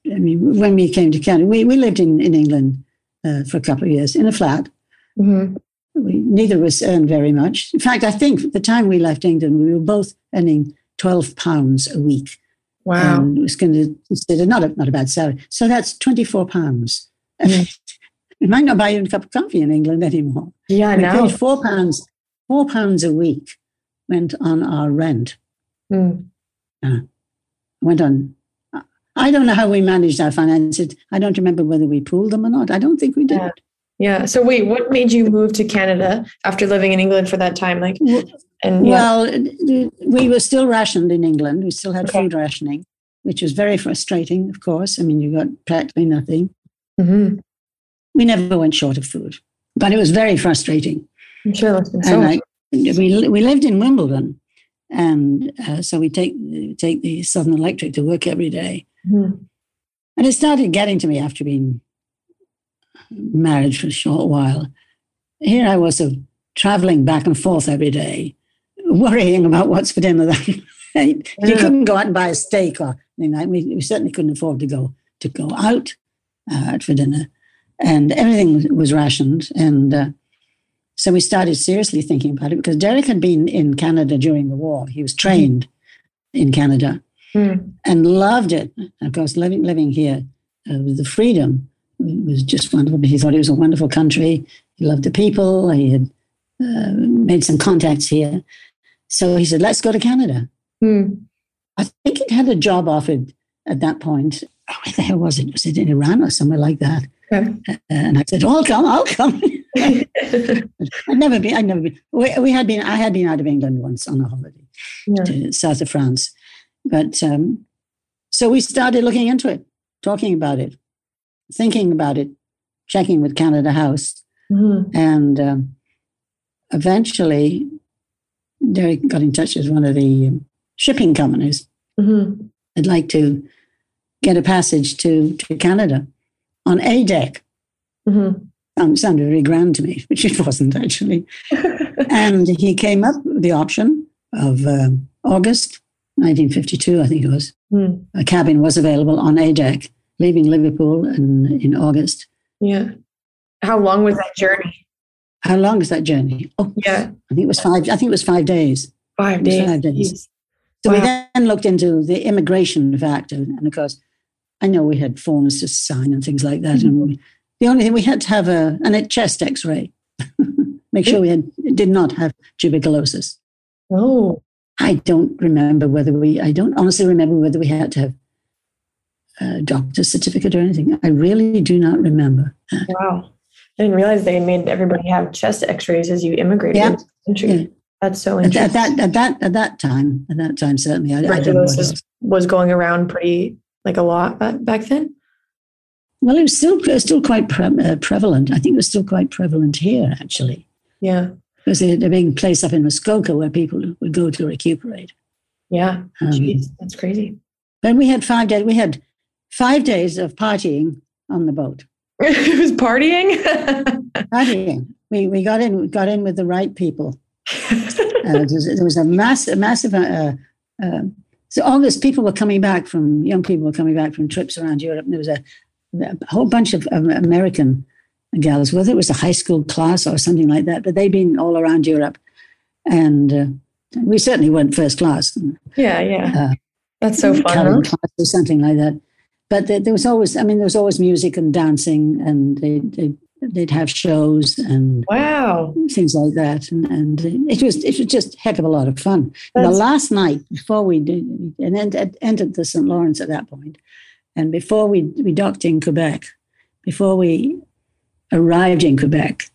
uh, I mean, when we came to Canada, we, we lived in in England uh, for a couple of years in a flat. Mhm. We, neither of us earned very much. In fact, I think at the time we left England, we were both earning twelve pounds a week. Wow. And it was going to consider not a, not a bad salary. So that's twenty four pounds. it might not buy you a cup of coffee in England anymore. yeah, We now. paid four pounds, four pounds a week went on our rent. Mm. Went on. I don't know how we managed our finances. I don't remember whether we pooled them or not. I don't think we did. Yeah. Yeah. So wait, what made you move to Canada after living in England for that time? Like, and yeah. Well, we were still rationed in England. We still had Okay. food rationing, which was very frustrating, of course. I mean, you got practically nothing. Mhm. We never went short of food, but it was very frustrating. I'm sure that's been so. and I, we we lived in Wimbledon, and uh, so we take take the Southern Electric to work every day. Mhm. And it started getting to me after being married for a short while. Here I was of traveling back and forth every day, worrying about what's for dinner that night. You Yeah. couldn't go out and buy a steak or anything like we, we certainly couldn't afford to go to go out uh, for dinner. and everything was rationed. And uh, so we started seriously thinking about it because Derek had been in Canada during the war. He was trained in Canada Mm. and loved it. Of course, living living here uh, with the freedom was just wonderful. He thought it was a wonderful country. He loved the people. He had uh, made some contacts here. So he said, "Let's go to Canada." Mm. I think he'd had a job offered at that point. Oh, where the hell was it? Was it in Iran or somewhere like that? Okay. Uh, and I said, oh, "I'll come. I'll come." I'd never been. I'd never been. We, we had been. I had been out of England once on a holiday Yeah. to south of France, but um, so we started looking into it, talking about it, thinking about it, checking with Canada House, Mhm. and um, eventually, Derek got in touch with one of the um, shipping companies. Mhm. I'd like to get a passage to, to Canada on a deck. Mhm. Um, sounded very grand to me, which it wasn't actually. and he came up with the option of um, August 1952, I think it was. Mm. A cabin was available on a deck, leaving Liverpool in, in August. Yeah. How long was that journey? How long is that journey? Oh, Yeah. I think it was five. I think it was five days. Five days. five days. So we then looked into the immigration factor, and of course, I know we had forms to sign and things like that. Mm-hmm. And we, the only thing we had to have a an, a chest X-ray, make sure we had, did not have tuberculosis. Oh. I don't remember whether we. I don't honestly remember whether we had to have a doctor's certificate or anything. I really do not remember. Wow. I didn't realize they made everybody have chest x-rays as you immigrated. Yeah. into the country. Yeah. That's so interesting. at that at that at that time, at that time, certainly, I, I don't know Tuberculosis was going around pretty like a lot back then. Well, it was still still quite pre- uh, prevalent. I think it was still quite prevalent here, actually. Yeah. There's a, a big place up in Muskoka where people would go to recuperate. Yeah. Um, Jeez, that's crazy. And we had five days. We had five days of partying on the boat. it was partying. Partying. We we got in. Got in with the right people. Uh, there, was, there was a massive, massive. Uh, uh, so August, people were coming back from young people were coming back from trips around Europe. And there was a, a whole bunch of um, American gals, whether it was a high school class or something like that, but they'd been all around Europe, and uh, we certainly weren't first class. yeah, yeah. Uh, that's so fun. Huh? class or something like that. But there, there was always, I mean, there was always music and dancing, and they, they they'd have shows and Wow. things like that, and, and it was it was just a heck of a lot of fun. The last night before we did, and then entered the St. Lawrence at that point, and before we we docked in Quebec, before we arrived in Quebec,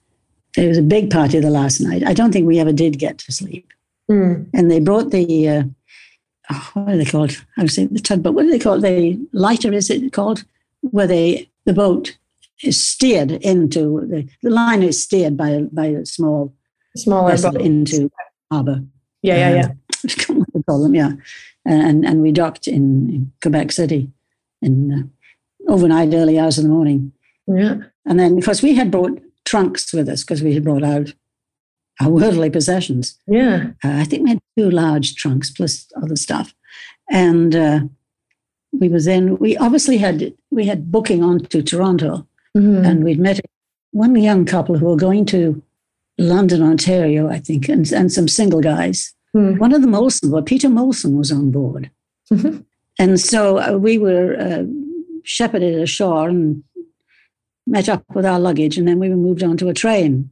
there was a big party the last night. I don't think we ever did get to sleep, Hmm. and they brought the. Uh, what are they called? I would saying the tugboat. What do they call it? The lighter is it called? Where they the boat is steered into the the line is steered by a, by a small Smaller vessel boat. into harbour. Yeah, yeah, yeah. Can't what they call them. Yeah, and and we docked in, in Quebec City in uh, overnight, early hours of the morning, Yeah. and then because we had brought trunks with us because we had brought out our worldly possessions. Yeah. Uh, I think we had two large trunks plus other stuff, and uh, we was then we obviously had we had booking on to Toronto, Mhm. and we'd met one young couple who were going to London, Ontario, I think, and, and some single guys. Hmm. One of them, Molson, well, Peter Molson was on board, Mhm. and so uh, we were uh, shepherded ashore and met up with our luggage, and then we were moved on to a train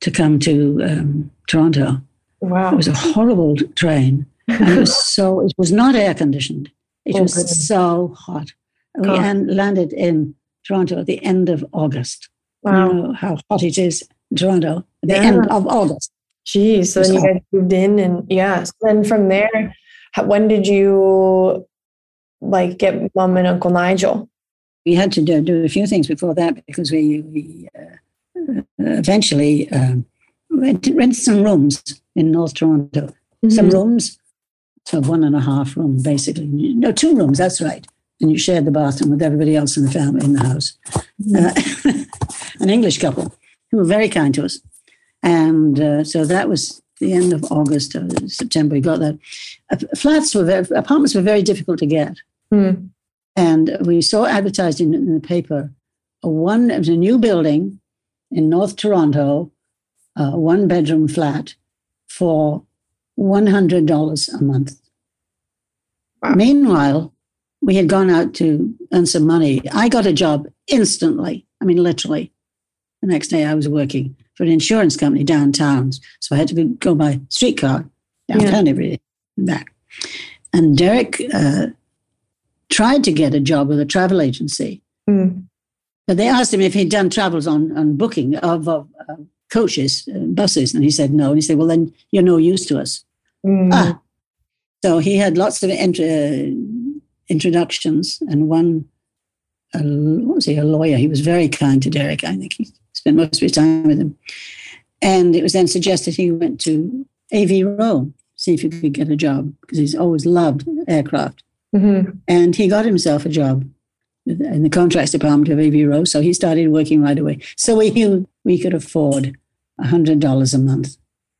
to come to um, Toronto. Wow. It was a horrible train. And it was so, it was not air conditioned. It Oh, was goodness. so hot. And we an- landed in Toronto at the end of August. Wow. You know how hot it is in Toronto at the Yeah. end of August. Geez. So then you guys moved in and yeah. So then from there, how, when did you like get mom and Uncle Nigel? We had to do, do a few things before that because we, we uh, eventually um, rented, rented some rooms in North Toronto. Some Mhm. rooms, so one and a half room basically. No, two rooms, that's right. And you shared the bathroom with everybody else in the family in the house. Uh, an English couple who were very kind to us. And uh, so that was the end of August, uh, September, we got that. Uh, flats were very, apartments were very difficult to get. Hmm. And we saw advertised in, in the paper a one, it was a new building in North Toronto, a one bedroom flat for $100 a month. Wow. Meanwhile, we had gone out to earn some money. I got a job instantly. I mean, literally. The next day I was working for an insurance company downtown. So I had to go by streetcar downtown yeah. every day and back. And Derek uh, tried to get a job with a travel agency. Mm. But they asked him if he'd done travels on, on booking of, of uh, coaches, uh, buses. And he said no. And he said, well, then you're no use to us. Mm. Ah. So he had lots of int- uh, introductions and one, what was he, a lawyer. He was very kind to Derek. I think he spent most of his time with him. And it was then suggested he went to Avro, see if he could get a job because he's always loved aircraft. Mm-hmm. And he got himself a job in the contracts department of Avro. So he started working right away. So we knew we could afford $100 a month.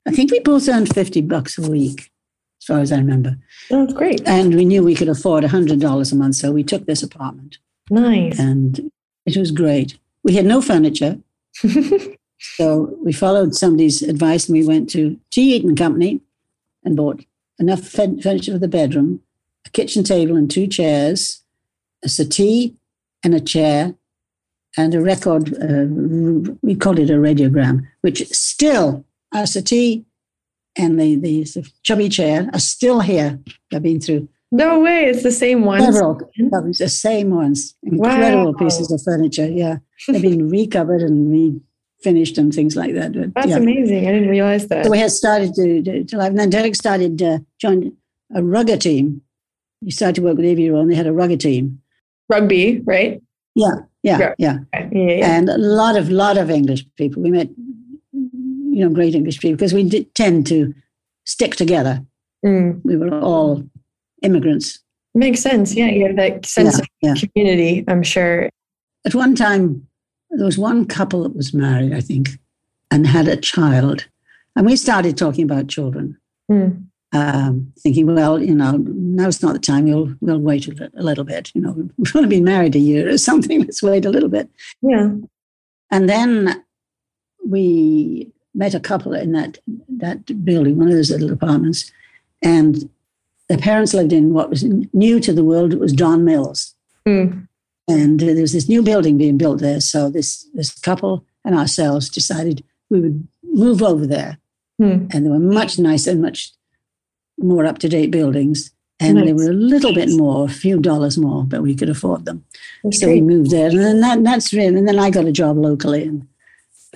I think we both earned 50 bucks a week, as far as I remember. Oh, that's great. And we knew we could afford $100 a month. So we took this apartment. Nice. And it was great. We had no furniture. so we followed somebody's advice and we went to T. Eaton Company and bought enough furniture for the bedroom, a kitchen table and two chairs, a settee and a chair, and a record. Uh, we called it a radiogram, which still a settee and the, the, the chubby chair are still here. I've been through. No way, it's the same ones. Several, the same ones. Incredible wow. pieces of furniture. Yeah, they've been recovered and refinished and things like that. But, That's yeah. amazing. I didn't realize that. So we had started to, to, to live. And then Derek started, uh, joined a rugger team. He started to work with Aviron. and they had a rugger team. Rugby, right? Yeah, yeah, yeah. yeah. yeah, yeah. And a lot of, lot of English people. We met, you know, great English people because we did tend to stick together. Mm. We were all immigrants. Makes sense. Yeah, you have that sense yeah, of community, I'm sure. At one time, there was one couple that was married, I think, and had a child. And we started talking about children, mm. Um, thinking, well, you know, now's not the time. We'll, we'll wait a, a little bit. You know, we've only been married a year or something. Let's wait a little bit. Yeah. And then we met a couple in that, that building, one of those little apartments. And the parents lived in what was new to the world. It was Don Mills. Mm. And uh, there was this new building being built there. So this, this couple and ourselves decided we would move over there. Hmm. And they were much nicer and much more up to date buildings. And nice. they were a little bit more, a few dollars more, but we could afford them. Okay. So we moved there. And then that, that's really, and then I got a job locally. And,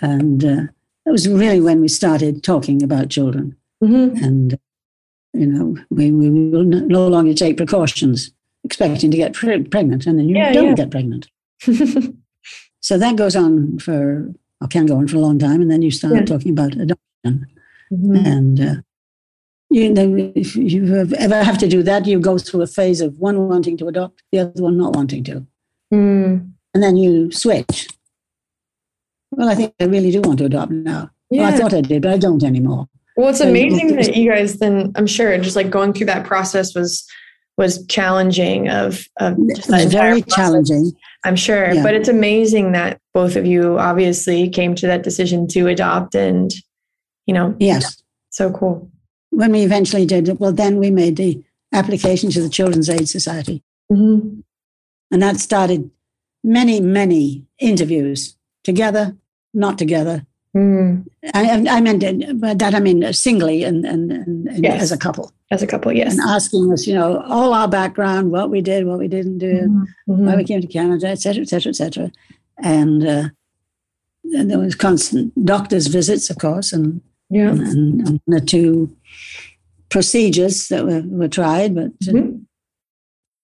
and uh, that was really when we started talking about children. Mm-hmm. And, you know, we, we will no longer take precautions expecting to get pre- pregnant, and then you yeah, don't yeah. get pregnant. so that goes on for, or can go on for a long time, and then you start yeah. talking about adoption. Mm-hmm. And uh, you know, if you ever have to do that, you go through a phase of one wanting to adopt, the other one not wanting to. Mm. And then you switch. Well, I think I really do want to adopt now. Yeah. Well, I thought I did, but I don't anymore. Well, it's amazing that you guys then, I'm sure, just like going through that process was was challenging of, of just very process, challenging i'm sure yeah. but it's amazing that both of you obviously came to that decision to adopt and you know yes so cool when we eventually did it, well then we made the application to the children's aid society mm-hmm. and that started many many interviews together not together Mm. I, I meant that I mean singly and, and, and yes. as a couple. As a couple, yes. And asking us, you know, all our background, what we did, what we didn't do, mm-hmm. why we came to Canada, et cetera, et cetera, et cetera. And, uh, and there was constant doctor's visits, of course, and yeah, and, and the two procedures that were, were tried, but uh, mm-hmm.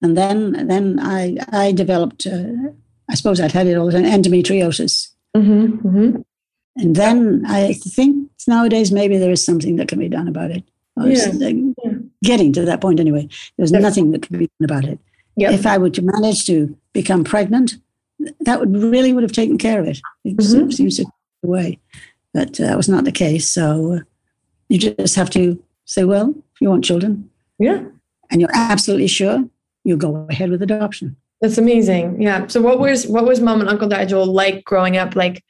and then then I I developed, uh, I suppose I'd had it all the time, endometriosis. Mm-hmm. mm-hmm. And then I think nowadays maybe there is something that can be done about it. Yeah. Getting to that point anyway, there's yep. nothing that can be done about it. Yep. If I were to manage to become pregnant, that would really would have taken care of it. It mm-hmm. seems to be way, but uh, that was not the case. So you just have to say, well, you want children, yeah, and you're absolutely sure, you go ahead with adoption. That's amazing. Yeah. So what was what was mom and Uncle Nigel like growing up? Like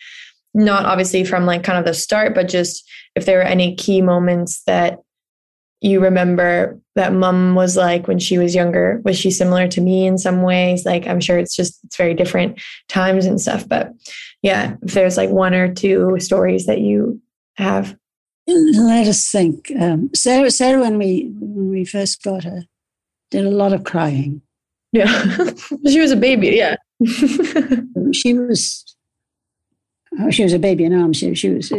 not obviously from like kind of the start, but just if there were any key moments that you remember that mom was like when she was younger was she similar to me in some ways like i'm sure it's just it's very different times and stuff but yeah if there's like one or two stories that you have let us think um, sarah sarah when we when we first got her did a lot of crying yeah she was a baby yeah she was oh, she was a baby in arms she, she was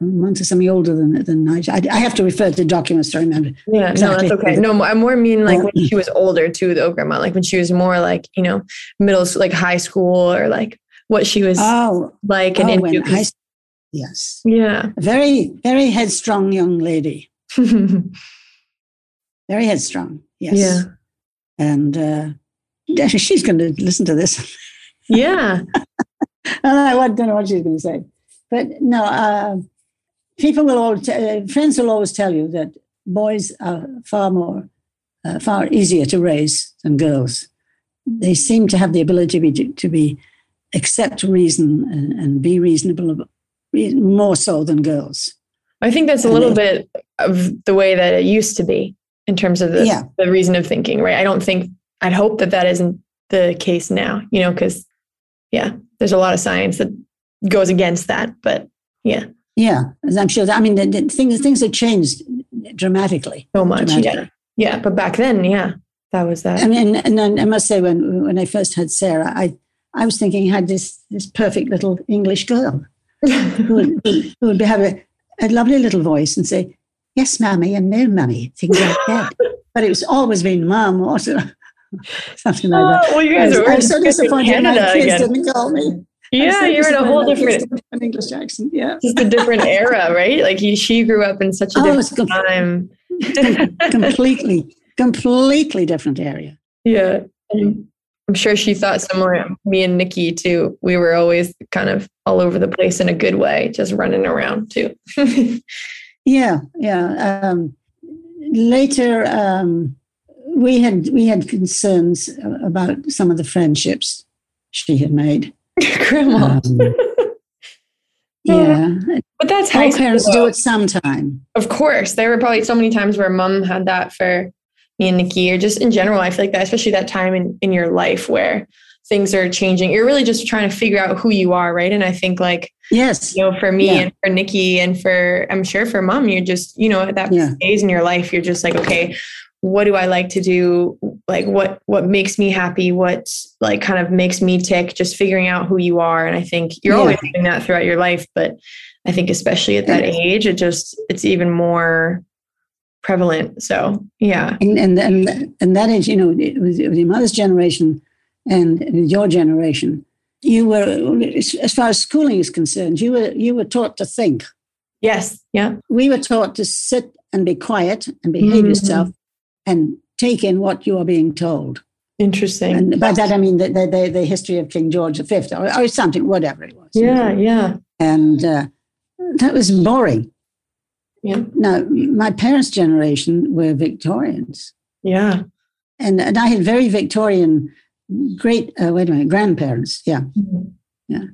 months or something older than than I, I have to refer to documents to remember. Yeah, exactly. no, that's okay. No, I more mean like when she was older too, though, grandma. Like when she was more like you know middle, like high school, or like what she was oh like and oh, into. High, yes. Yeah. A very very headstrong young lady. very headstrong. Yes. Yeah. And uh, she's going to listen to this. Yeah. I don't know what she's going to say. But no, uh, people will all, t- uh, friends will always tell you that boys are far more, uh, far easier to raise than girls. They seem to have the ability to be, to be accept reason and, and be reasonable more so than girls. I think that's a little bit of the way that it used to be in terms of the, yeah. the reason of thinking, right? I don't think, I'd hope that that isn't the case now, you know, because, yeah, there's a lot of science that goes against that. But yeah. Yeah, I'm sure. That, I mean, the, the things things have changed dramatically. So much, dramatically. yeah, yeah. But back then, yeah, that was that. I mean, and, and I must say, when when I first had Sarah, I I was thinking had this this perfect little English girl who would, who would have a, a lovely little voice and say, "Yes, mammy," and "No, mummy," things like that. but it was always been mum or something like that. Oh, well, you guys I was, are I was so disappointed my kids again. didn't call me. Yeah, you're in a whole different English accent. Yeah, just a different era, right? Like he, she grew up in such a oh, different time. completely, completely different area. Yeah, I'm sure she thought similar. Me and Nikki too. We were always kind of all over the place in a good way, just running around too. yeah, yeah. Um, later, um, we had we had concerns about some of the friendships she had made. Grandma. Um, yeah. But that's All parents do it sometime. Of course. There were probably so many times where mom had that for me and Nikki, or just in general. I feel like that, especially that time in, in your life where things are changing. You're really just trying to figure out who you are, right? And I think like yes, you know, for me yeah. and for Nikki and for I'm sure for mom, you're just, you know, at that yeah. phase in your life, you're just like, okay, what do I like to do? Like what what makes me happy? What like kind of makes me tick? Just figuring out who you are. And I think you're yeah. always doing that throughout your life, but I think especially at that age, it just it's even more prevalent. So yeah. And and and, and that is, you know, it was, it was your mother's generation and your generation. You were as far as schooling is concerned, you were you were taught to think. Yes. Yeah. We were taught to sit and be quiet and behave mm-hmm. yourself and take in what you are being told. Interesting. And by that I mean the, the, the history of King George V or, or something, whatever it was. Yeah, yeah. And uh, that was boring. Yeah. Now, my parents' generation were Victorians. Yeah. And, and I had very Victorian, great, uh, wait a minute, grandparents. Yeah. Mm-hmm. Yeah.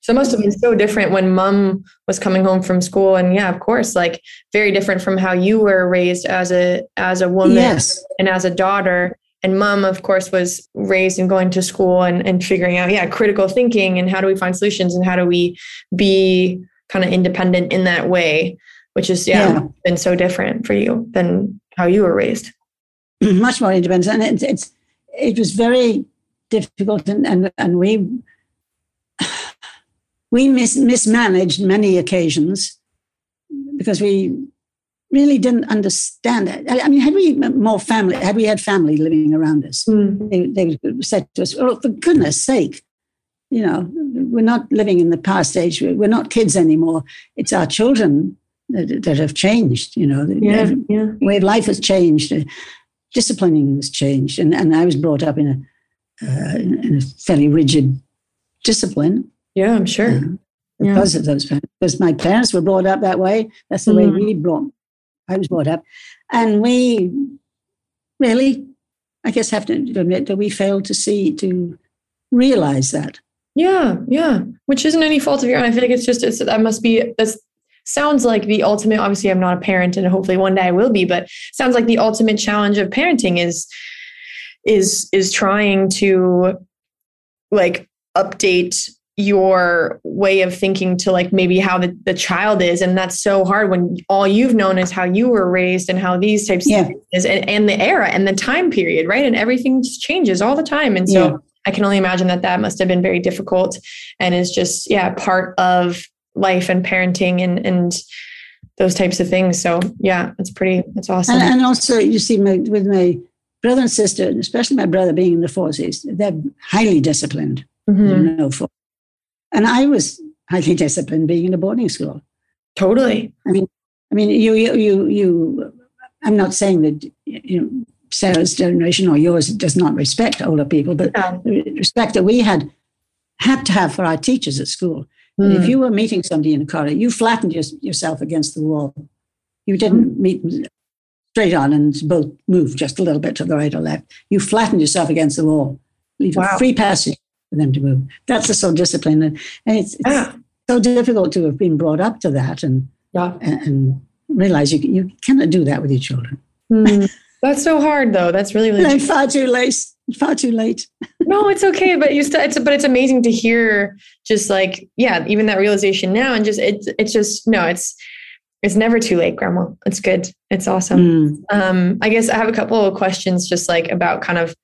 So it must have been so different when mom was coming home from school. And yeah, of course, like very different from how you were raised as a as a woman yes. and as a daughter. And mom, of course, was raised and going to school and, and figuring out, yeah, critical thinking and how do we find solutions and how do we be kind of independent in that way, which is yeah, yeah. been so different for you than how you were raised. Much more independent. And it's, it's it was very difficult and, and, and we we mis- mismanaged many occasions because we really didn't understand it. I mean, had we more family, had we had family living around us, mm. they, they said to us, "Oh, for goodness sake, you know, we're not living in the past age. We're not kids anymore. It's our children that, that have changed. You know, yeah, yeah. way life has changed. Uh, disciplining has changed, and and I was brought up in a uh, in a fairly rigid discipline." Yeah, I'm sure. Uh, because yeah. of those parents, because my parents were brought up that way. That's the mm. way we brought. I was brought up, and we really I guess, have to admit that we failed to see, to realize that. Yeah, yeah. Which isn't any fault of your own. I feel like it's just it's that must be that's sounds like the ultimate. Obviously, I'm not a parent, and hopefully one day I will be. But sounds like the ultimate challenge of parenting is is is trying to like update your way of thinking to like maybe how the, the child is and that's so hard when all you've known is how you were raised and how these types yeah. of things and, and the era and the time period right and everything just changes all the time and so yeah. i can only imagine that that must have been very difficult and is just yeah part of life and parenting and and those types of things so yeah it's pretty it's awesome and, and also you see my, with my brother and sister especially my brother being in the forces they're highly disciplined mm-hmm. you know for and I was highly disciplined being in a boarding school. Totally. I mean, I mean, you, you, you, you. I'm not saying that you know Sarah's generation or yours does not respect older people, but yeah. the respect that we had had to have for our teachers at school. Mm. If hmm. you were meeting somebody in a corridor, you flattened your, yourself against the wall. You didn't mm. meet straight on and both move just a little bit to the right or left. You flattened yourself against the wall, leave wow. a free passage for them to move. That's the soul discipline, and, and it's, it's yeah. so difficult to have been brought up to that and yeah. and, and realize you you cannot do that with your children. Mm. That's so hard, though. That's really really far too late. Far too late. no, it's okay, but you still. It's but it's amazing to hear. Just like yeah, even that realization now, and just it's it's just no, it's it's never too late, Grandma. It's good. It's awesome. Mm. Um, I guess I have a couple of questions, just like about kind of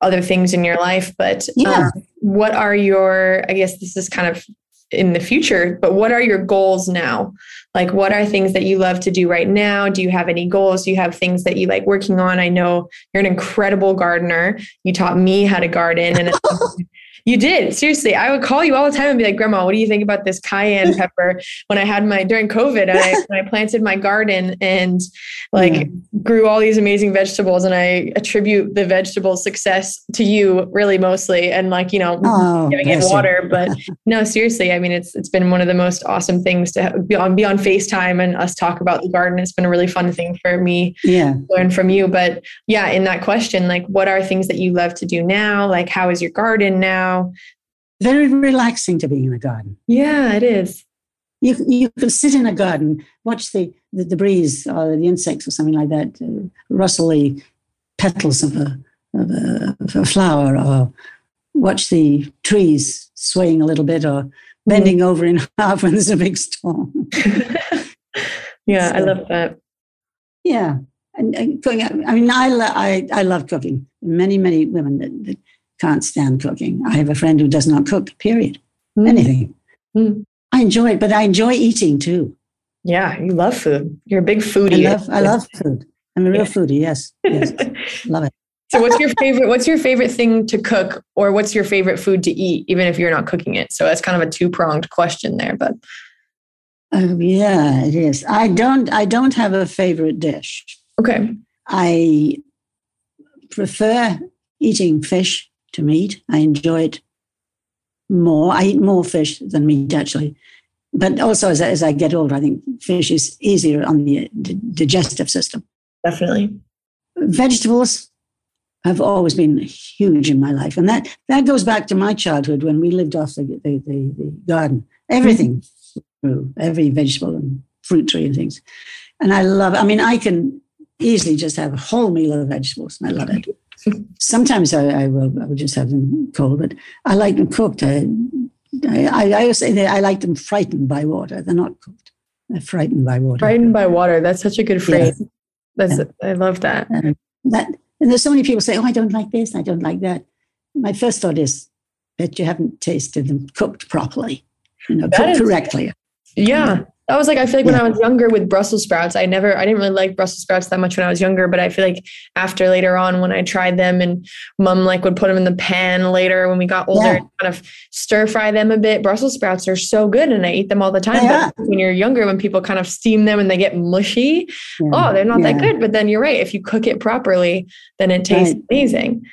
other things in your life. But yeah. um, what are your, I guess this is kind of in the future, but what are your goals now? Like, what are things that you love to do right now? Do you have any goals? Do you have things that you like working on? I know you're an incredible gardener. You taught me how to garden, and You did. Seriously. I would call you all the time and be like, Grandma, what do you think about this cayenne pepper? when I had my during COVID, I when I planted my garden and like yeah. grew all these amazing vegetables. And I attribute the vegetable success to you really mostly. And like, you know, oh, giving it water. But no, seriously, I mean it's it's been one of the most awesome things to be on be on FaceTime and us talk about the garden. It's been a really fun thing for me yeah. learn from you. But yeah, in that question, like what are things that you love to do now? Like how is your garden now? Very relaxing to be in a garden. Yeah, it is. You, you can sit in a garden, watch the, the, the breeze or the insects or something like that, uh, rustle the petals of a, of a, of a flower, or watch the trees swaying a little bit or bending over in half when there's a big storm. yeah, so, I love that. Yeah. And, and cooking, I mean, I, I, I love cooking. Many, many women that, that can't stand cooking. I have a friend who does not cook, period. Mm. Anything. Mm. I enjoy it, but I enjoy eating too. Yeah, you love food. You're a big foodie. I love, I love food. I'm a real foodie. Yes, yes, love it. So, what's your favorite? What's your favorite thing to cook, or what's your favorite food to eat, even if you're not cooking it? So that's kind of a two pronged question there, but. Oh yeah, it is. I don't. I don't have a favorite dish. Okay. I prefer eating fish to meat. I enjoy it more. I eat more fish than meat, actually. But also, as, as I get older, I think fish is easier on the digestive system. Definitely. Vegetables have always been huge in my life. And that, that goes back to my childhood when we lived off the, the, the, the garden. Everything grew, every vegetable and fruit tree and things. And I love I mean, I can easily just have a whole meal of vegetables, and I love it. Sometimes I, I, will I will just have them cold, but I like them cooked. I, I, I always say that I like them frightened by water. They're not cooked. They're frightened by water. Frightened by water. That's such a good phrase. Yeah. That's yeah. I love that. And that. And there's so many people say, "Oh, I don't like this. I don't like that." My first thought is that you haven't tasted them cooked properly, you know, cooked is, correctly. Yeah, that was like I feel like when I was younger with Brussels sprouts, I never I didn't really like Brussels sprouts that much when I was younger, but I feel like after later on when I tried them and mom like would put them in the pan later when we got older yeah. kind of stir fry them a bit. Brussels sprouts are so good and I eat them all the time. Yeah. But when you're younger, when people kind of steam them and they get mushy, yeah. oh, they're not that good. But then you're right. If you cook it properly, then it tastes right. amazing.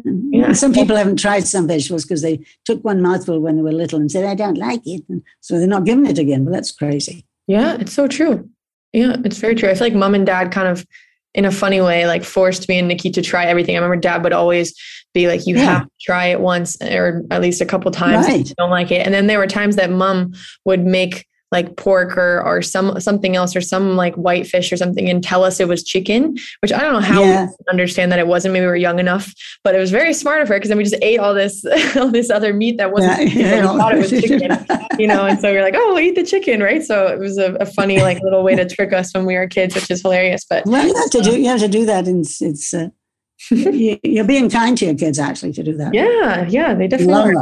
Mm-hmm. Yeah. Some people haven't tried some vegetables because they took one mouthful when they were little and said, I don't like it. And so they're not giving it again. Well, that's crazy. Yeah, it's so true. Yeah, it's very true. I feel like mom and dad kind of in a funny way, like forced me and Nikki to try everything. I remember dad would always be like, you Yeah. have to try it once or at least a couple times. if you don't like it. And then there were times that mom would make like pork or, or some something else or some like white fish or something and tell us it was chicken, which I don't know how Yeah. we understand that it wasn't. Maybe we were young enough, but it was very smart of her because then we just ate all this all this other meat that wasn't Yeah, chicken, we thought it was chicken you know, and so we are like, oh, we'll eat the chicken, right? So it was a, a funny, like, little way to trick us when we were kids, which is hilarious. But Well, you have to do. You have to do that, and it's. it's uh, you, you're being kind to your kids actually to do that. yeah, yeah, they definitely long are.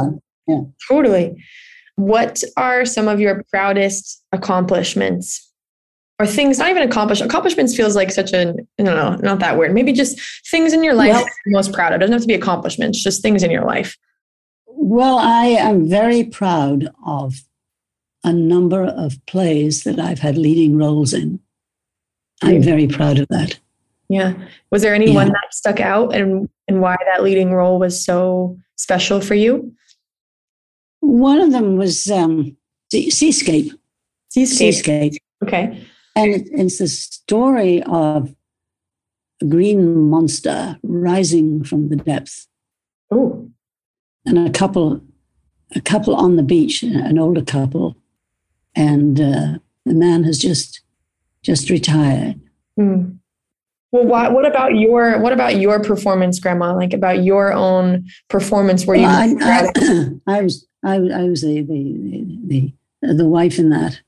run. Totally. What are some of your proudest accomplishments? Or things, not even accomplish. Accomplishments feels like such a, don't know, not that word. Maybe just things in your life Well- you're most proud of. It doesn't have to be accomplishments, just things in your life. Well, I am very proud of a number of plays that I've had leading roles in. I'm hmm. very proud of that. Yeah. Was there anyone Yeah. that stuck out and, and why that leading role was so special for you? One of them was um, Sea- Seascape. Seascape. Seascape. Okay. And it, it's the story of a green monster rising from the depth. Oh, and a couple, a couple on the beach, an older couple, and uh, the man has just just retired. Hmm. Well, what, what about your what about your performance, Grandma? Like about your own performance? Where you? Well, I? I, I was I, was- I was the the, the the wife in that,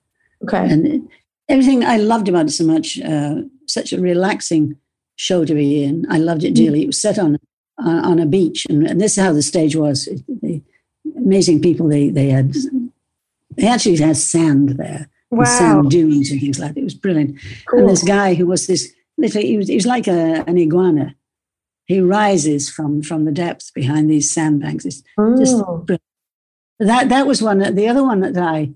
okay. and everything I loved about it so much. Uh, such a relaxing show to be in. I loved it dearly. It was set on on, on a beach, and, and this is how the stage was. It- the amazing people they they had. They actually had sand there, wow. sand dunes and things like that. It was brilliant. Cool. And this guy who was this literally, he was, he was like a, an iguana. He rises from from the depths behind these sandbanks. It's just Oh. brilliant. That that was one. The other one that I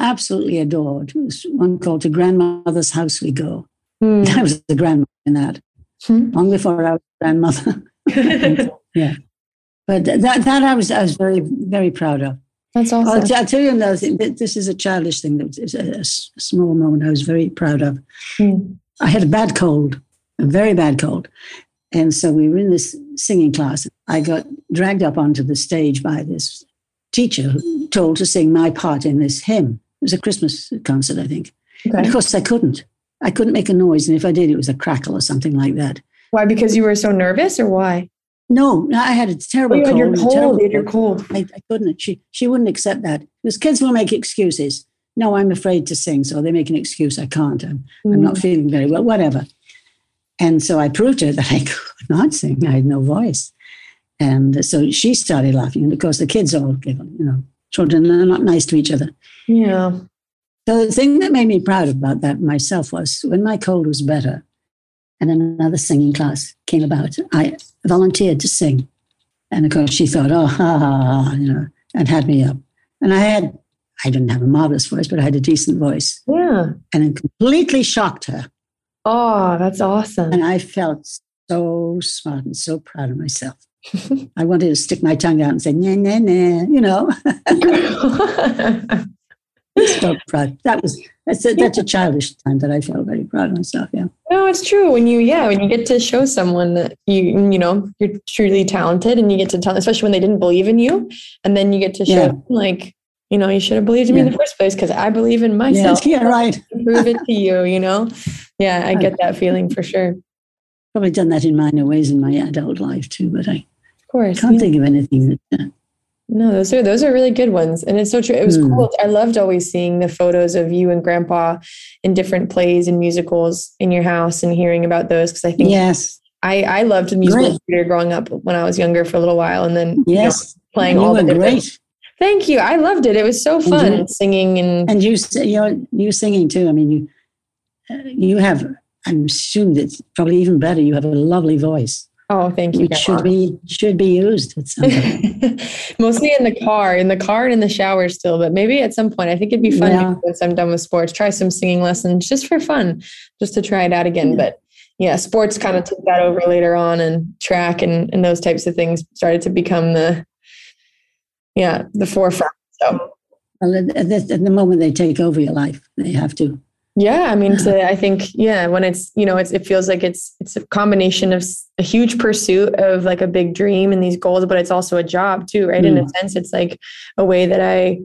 absolutely adored was one called "To Grandmother's House We Go." Hmm. I was the grandmother in that Hmm. long before I was grandmother. yeah, but that that I was I was very very proud of. That's also. I'll, awesome. t- I'll tell you another thing. This is a childish thing. that that is a small moment I was very proud of. Hmm. I had a bad cold, a very bad cold. And so we were in this singing class. I got dragged up onto the stage by this teacher mm-hmm. told to sing my part in this hymn. It was a Christmas concert, I think. Okay. of course, I couldn't. I couldn't make a noise. And if I did, it was a crackle or something like that. Why? Because you were so nervous, or why? No, I had a Oh, terrible you had your cold. terrible You had your cold. I, I couldn't. She she wouldn't accept that because kids will make excuses. No, I'm afraid to sing, so they make an excuse. I can't. I'm, I'm not mm. feeling very well. Whatever. And so I proved to her that I could not sing. I had no voice. And so she started laughing. And of course, the kids all giggled. You know, children are not nice to each other. Yeah. So the thing that made me proud about that myself was when my cold was better and another singing class came about, I volunteered to sing. And of course, she thought, oh, ha, ha, ha, you know, and had me up. And I had, I didn't have a marvelous voice, but I had a decent voice. Yeah. And it completely shocked her. Oh, that's awesome. And I felt so smart and so proud of myself. I wanted to stick my tongue out and say, nah, nah, nah, you know, so proud. That was, that's a, that's a childish time that I felt very proud of myself. Yeah. No, it's true. When you, yeah, when you get to show someone that you, you know, you're truly talented and you get to tell, especially when they didn't believe in you. And then you get to show, Yeah. them, like, you know, you should have believed in me in the first place because I believe in myself. Yes, yeah, right. Prove it to you, you know? Yeah, I get that feeling for sure. Probably done that in minor ways in my adult life too, but I course. I can't think of anything that. No, those are those are really good ones, and it's so true. It was Hmm. cool. I loved always seeing the photos of you and Grandpa in different plays and musicals in your house, and hearing about those because I think yes, I I loved musical Great. theater growing up when I was younger for a little while, and then you know, yes, playing you all the different. great, Thank you. I loved it. It was so you- fun singing and and you you're you singing too. I mean, you uh, you have. I'm assuming that probably even better. You have a lovely voice, oh, thank you. which should be should be used at some point. Mostly in the car, in the car and in the shower still, but maybe at some point. I think it'd be fun Yeah. once I'm done with sports, try some singing lessons just for fun, just to try it out again. Yeah. But yeah, sports kind of took that over later on and track and, and those types of things started to become the yeah, the forefront. So Well, at, at the, at the moment they take over your life, they have to. Yeah, I mean, to I think yeah, when it's you know, it's it feels like it's it's a combination of a huge pursuit of like a big dream and these goals, but it's also a job too, right? Mm. In a sense, it's like a way that I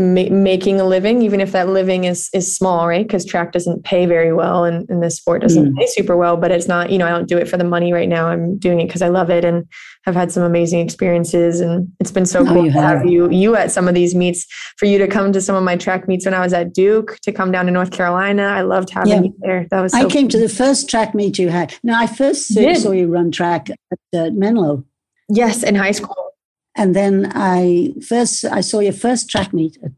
ma- making a living, even if that living is is small, right? Because track doesn't pay very well, and, and this sport doesn't mm. pay super well. But it's not, you know, I don't do it for the money right now. I'm doing it because I love it and have had some amazing experiences. And it's been so oh, cool to have. have you you at some of these meets. For you to come to some of my track meets when I was at Duke, to come down to North Carolina, I loved having yeah. you there. That was. So I came cool. to the first track meet you had. No, I first you saw you run track at uh, Menlo. Yes, in high school. And then I first I saw your first track meet at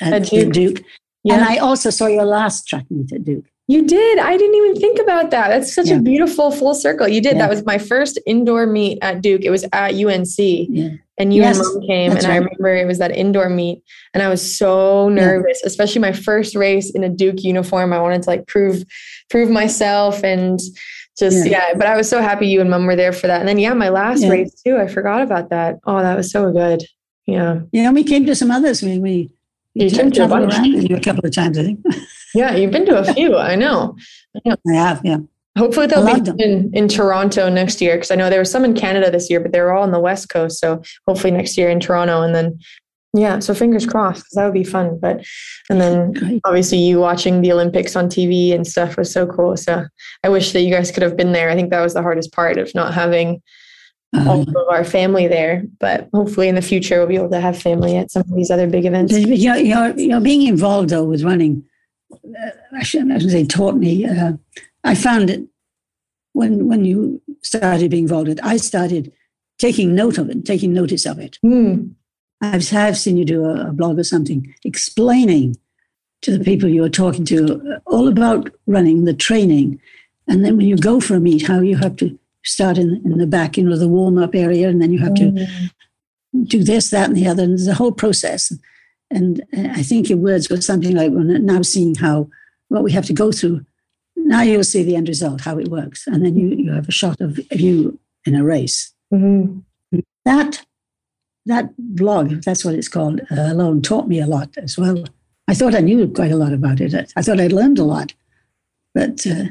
at, at Duke. Duke. Yeah. And I also saw your last track meet at Duke. You did. I didn't even think about that. That's such yeah. a beautiful full circle. You did. Yeah. That was my first indoor meet at Duke. It was at UNC. Yeah. And you yes, and mom came. And right. I remember it was that indoor meet. And I was so nervous, especially my first race in a Duke uniform. I wanted to like prove prove myself and just yeah. But I was so happy you and mom were there for that. And then yeah, my last race too. I forgot about that. Oh, that was so good. Yeah. Yeah, we came to some others. We we you been to a bunch. a couple of times, I think. yeah, you've been to a few. I know. I. I have. Yeah. Hopefully they'll be in, in Toronto next year because I know there were some in Canada this year, but they were all on the West Coast. So hopefully next year in Toronto, and then yeah, so fingers crossed because that would be fun. But and then obviously you watching the Olympics on TV and stuff was so cool. So I wish that you guys could have been there. I think that was the hardest part of not having all uh-huh. of our family there. But hopefully in the future we'll be able to have family at some of these other big events. You're, you're, you're being involved though with running. Uh, I shouldn't, I shouldn't say taught me. Uh, I found it when when you started being involved. It, I started taking note of it, taking notice of it. Mm. I've, I've seen you do a, a blog or something explaining to the people you are talking to uh, all about running, the training, and then when you go for a meet, how you have to start in, in the back, you know, the warm up area, and then you have mm-hmm. to do this, that, and the other. And there's a whole process. And I think your words were something like, well, now seeing how what we have to go through, now you'll see the end result, how it works. And then you, you have a shot of you in a race. Mm-hmm. That that blog, if that's what it's called, uh, alone taught me a lot as well. I thought I knew quite a lot about it. I, I thought I'd learned a lot, but uh,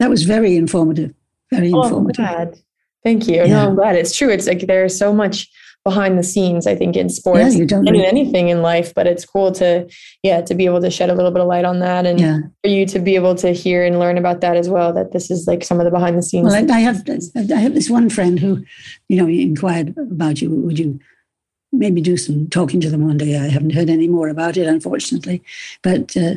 that was very informative. Very informative. oh, informative. Glad. Thank you. Yeah. No, I'm glad. It's true. It's like there's so much behind the scenes, I think, in sports yeah, you don't and in anything in life. But it's cool to, yeah, to be able to shed a little bit of light on that and yeah. for you to be able to hear and learn about that as well. That this is like some of the behind the scenes. Well, I, I have I have this one friend who, you know, inquired about you. Would you maybe do some talking to them one day? I haven't heard any more about it, unfortunately. But uh,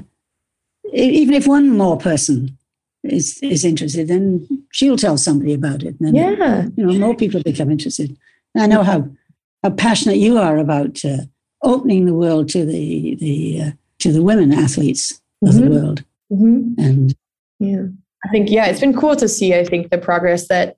even if one more person is is interested, then she'll tell somebody about it. And then, yeah, you know, more people become interested. And I know how how passionate you are about uh, opening the world to the the uh, to the women athletes of mm-hmm. the world. Mm-hmm. And yeah, I think yeah, it's been cool to see. I think the progress that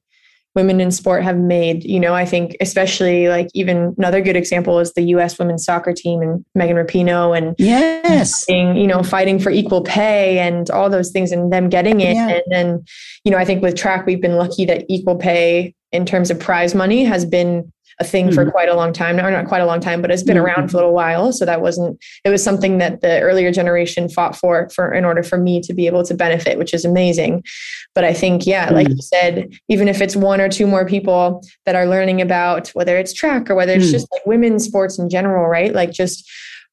women in sport have made. You know, I think especially like even another good example is the U.S. women's soccer team and Megan Rapinoe and yes, fighting, you know, fighting for equal pay and all those things and them getting it. Yeah. And then, you know, I think with track we've been lucky that equal pay in terms of prize money has been a thing mm-hmm. for quite a long time now, not quite a long time, but it's been mm-hmm. around for a little while. So that wasn't, it was something that the earlier generation fought for, for in order for me to be able to benefit, which is amazing. But I think, yeah, mm-hmm. like you said, even if it's one or two more people that are learning about whether it's track or whether it's mm. just like women's sports in general, right? Like just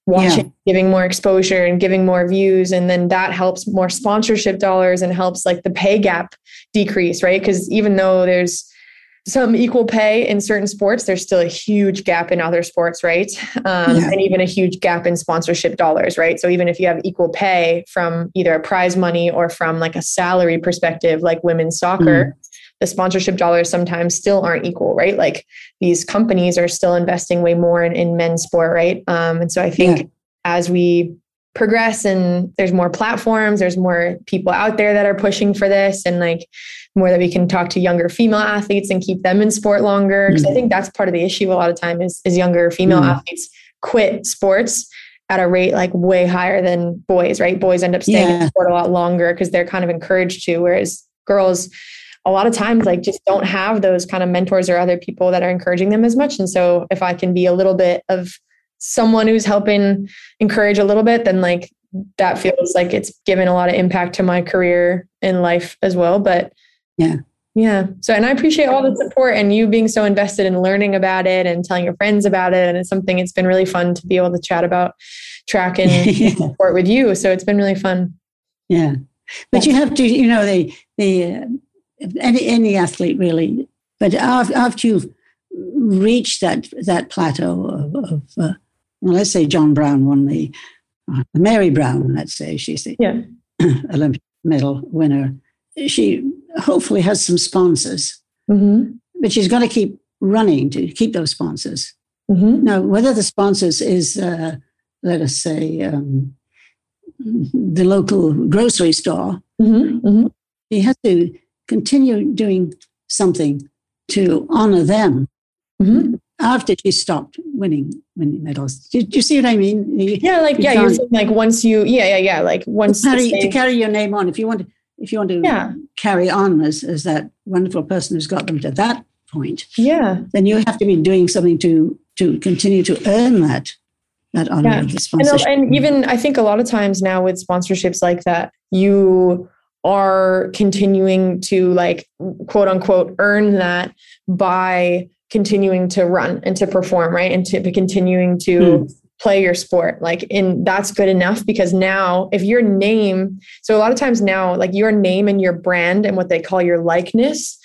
watching, yeah. giving more exposure and giving more views. And then that helps more sponsorship dollars and helps like the pay gap decrease, right? Because even though there's, some equal pay in certain sports, there's still a huge gap in other sports, right? Um, yeah. And even a huge gap in sponsorship dollars, right? So even if you have equal pay from either a prize money or from like a salary perspective, like women's soccer, mm. the sponsorship dollars sometimes still aren't equal, right? Like these companies are still investing way more in, in men's sport, right? Um, and so I think yeah. as we progress and there's more platforms there's more people out there that are pushing for this and like more that we can talk to younger female athletes and keep them in sport longer because mm-hmm. i think that's part of the issue a lot of time is, is younger female mm-hmm. athletes quit sports at a rate like way higher than boys right boys end up staying yeah. in sport a lot longer because they're kind of encouraged to whereas girls a lot of times like just don't have those kind of mentors or other people that are encouraging them as much and so if i can be a little bit of someone who's helping encourage a little bit, then like that feels like it's given a lot of impact to my career in life as well. But yeah. Yeah. So, and I appreciate all the support and you being so invested in learning about it and telling your friends about it. And it's something it's been really fun to be able to chat about track and yeah. support with you. So it's been really fun. Yeah. But yeah. you have to, you know, the, the, uh, any, any athlete really, but after, after you've reached that, that plateau of, of uh, well, let's say John Brown won the, uh, Mary Brown, let's say she's the yeah. Olympic medal winner. She hopefully has some sponsors, mm-hmm. but she's got to keep running to keep those sponsors. Mm-hmm. Now, whether the sponsors is, uh, let us say, um, the local grocery store, mm-hmm. mm-hmm. she has to continue doing something to honor them mm-hmm. after she stopped winning winning medals. Do, do you see what I mean? You, yeah, like yeah, you're saying like once you yeah yeah yeah like once to carry, to carry your name on if you want to if you want to yeah. carry on as, as that wonderful person who's got them to that point, yeah, then you have to be doing something to to continue to earn that that honor yeah. of the sponsorship. And, and even I think a lot of times now with sponsorships like that, you are continuing to like quote unquote earn that by continuing to run and to perform right and to continuing to mm play your sport like in that's good enough because now if your name so a lot of times now like your name and your brand and what they call your likeness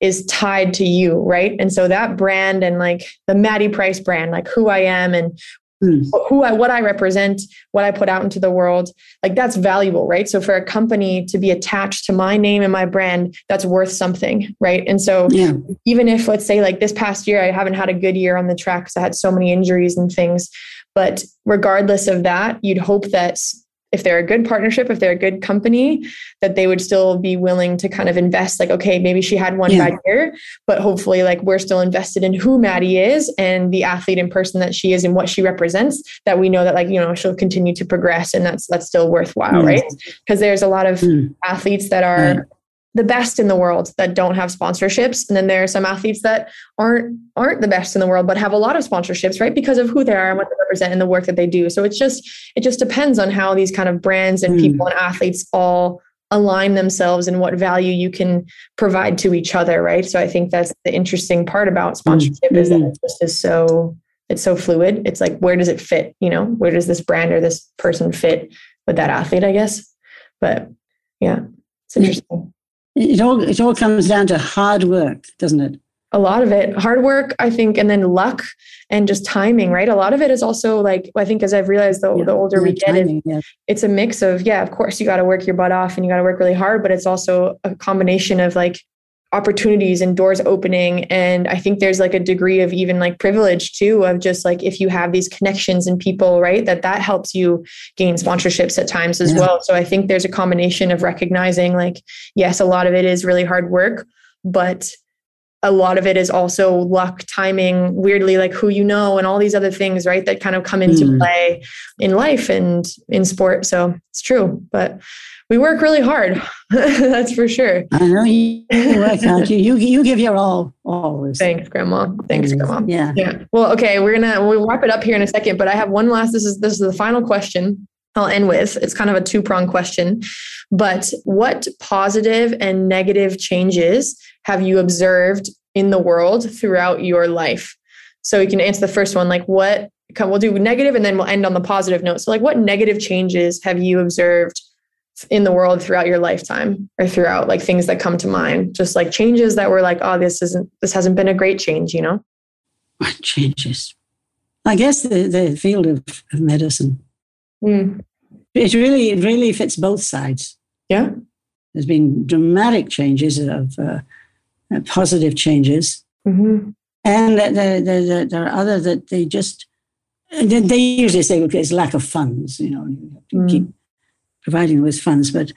is tied to you right and so that brand and like the Maddy Price brand like who i am and mm. who I what I represent, what I put out into the world, like that's valuable, right? So for a company to be attached to my name and my brand, that's worth something, right? And so yeah. even if let's say like this past year I haven't had a good year on the track because I had so many injuries and things, but regardless of that, you'd hope that if they're a good partnership, if they're a good company, that they would still be willing to kind of invest. Like, okay, maybe she had one yeah. bad year, but hopefully, like, we're still invested in who Maddy is and the athlete in person that she is and what she represents. That we know that, like, you know, she'll continue to progress, and that's that's still worthwhile, mm. right? Because there's a lot of mm. athletes that are. Right the best in the world that don't have sponsorships. And then there are some athletes that aren't aren't the best in the world but have a lot of sponsorships right? Because of who they are and what they represent and the work that they do. So it's just it just depends on how these kind of brands and mm. people and athletes all align themselves and what value you can provide to each other right? So i think that's the interesting part about sponsorship mm. is that hmm. it just is so it's so fluid. It's like where does it fit you know? Where does this brand or this person fit with that athlete i guess? But yeah it's interesting it all it all comes down to hard work, doesn't it? A lot of it, hard work, I think, and then luck and just timing, right? A lot of it is also like I think as I've realized the, yeah, the older we get, timing, it, yeah. it's a mix of yeah, of course you got to work your butt off and you got to work really hard, but it's also a combination of like opportunities and doors opening and i think there's like a degree of even like privilege too of just like if you have these connections and people right that that helps you gain sponsorships at times as yeah. well so i think there's a combination of recognizing like yes a lot of it is really hard work but a lot of it is also luck, timing, weirdly, like who you know, and all these other things, right, that kind of come into mm. play in life and in sport. So it's true, but we work really hard. That's for sure. I know you work hard. You, you you give your all always. Thanks, Grandma. Thanks, Grandma. Yeah. Yeah. Well, okay, we're gonna we'll wrap it up here in a second, but I have one last. This is this is the final question. I'll end with. It's kind of a two prong question, but what positive and negative changes have you observed in the world throughout your life? So you can answer the first one, like what. We'll do negative, and then we'll end on the positive note. So, like, what negative changes have you observed in the world throughout your lifetime, or throughout like things that come to mind? Just like changes that were like, oh, this isn't, this hasn't been a great change, you know? What changes? I guess the the field of, of medicine Mm. It really, it really fits both sides. Yeah. There's been dramatic changes of uh, uh, positive changes. Mm-hmm. And there, there, there, are other that they just, they usually say, okay, it's lack of funds, you know, you have to mm. keep providing with funds. But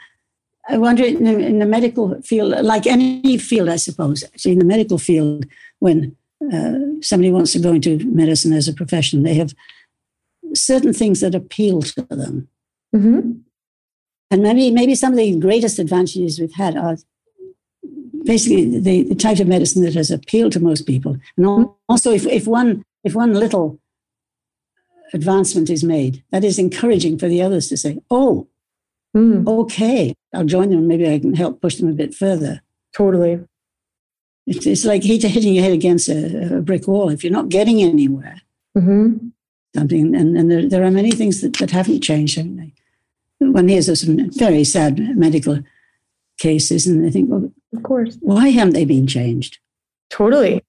I wonder in the, in the, medical field, like any field, I suppose, actually in the medical field, when uh, somebody wants to go into medicine as a profession, they have certain things that appeal to them. Mm-hmm. And maybe maybe some of the greatest advantages we've had are basically the, the type of medicine that has appealed to most people. And also, if, if one if one little advancement is made, that is encouraging for the others to say, oh, mm. okay, I'll join them. Maybe I can help push them a bit further. Totally. It's, it's like hitting your head against a, a brick wall. If you're not getting anywhere, mm-hmm. something, and, and there, there are many things that, that haven't changed, haven't they? One hears of some very sad medical cases, and they think, well, of course, why haven't they been changed? Totally.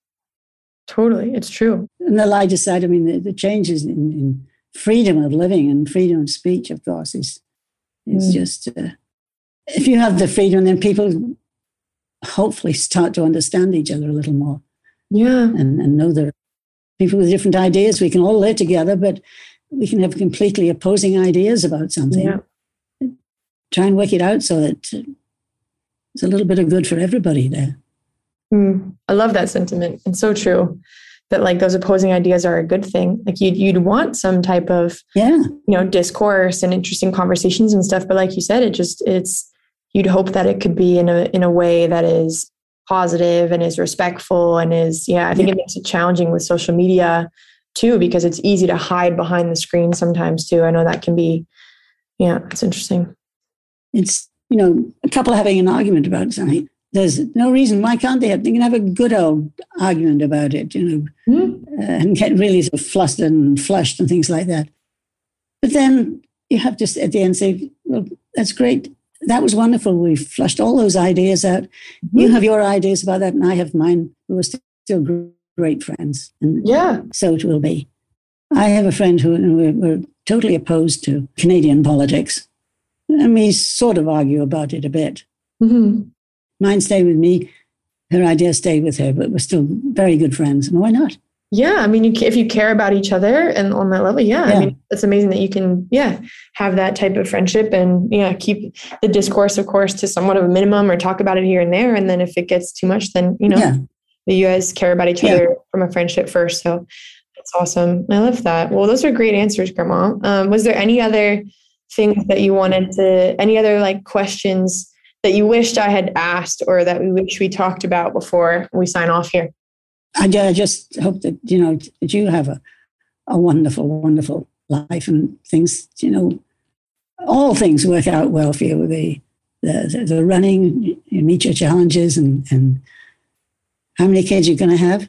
Totally. It's true. And the lighter side, I mean, the, the changes in, in, freedom of living and freedom of speech, of course, is, is mm. just, uh, if you have the freedom, then people hopefully start to understand each other a little more. Yeah. And, and know that people with different ideas, we can all live together, but we can have completely opposing ideas about something. Yeah. Try and work it out so that it's a little bit of good for everybody there. Mm, I love that sentiment. It's so true that like those opposing ideas are a good thing. Like you'd you'd want some type of yeah, you know, discourse and interesting conversations and stuff. But like you said, it just it's you'd hope that it could be in a in a way that is positive and is respectful and is yeah. I think yeah. it makes it challenging with social media too because it's easy to hide behind the screen sometimes too. I know that can be yeah, it's interesting. It's you know a couple having an argument about something there's no reason why can't they have they can have a good old argument about it you know mm. uh, and get really sort of flustered and flushed and things like that. But then you have to at the end say well that's great. That was wonderful. We flushed all those ideas out. Mm. you have your ideas about that and i have mine. We were still great friends. And yeah. so it will be. I have a friend who we're, we're totally opposed to canadian politics and we sort of argue about it a bit mm-hmm Mine stayed with me. Her idea stayed with her, but we're still very good friends. And why not? Yeah, I mean, you, if you care about each other and on that level, yeah, yeah, I mean, it's amazing that you can, yeah, have that type of friendship and yeah, keep the discourse, of course, to somewhat of a minimum or talk about it here and there. And then if it gets too much, then you know, yeah. you guys care about each other yeah. from a friendship first. So it's awesome. I love that. Well, those are great answers, Grandma. Um, was there any other things that you wanted to, any other like questions? that you wished I had asked or that we wish we talked about before we sign off here? I just hope that, you know, that you have a, a wonderful, wonderful life and things, you know, all things work out well for you. The, the, the running, you meet your challenges and, and how many kids you're going to have?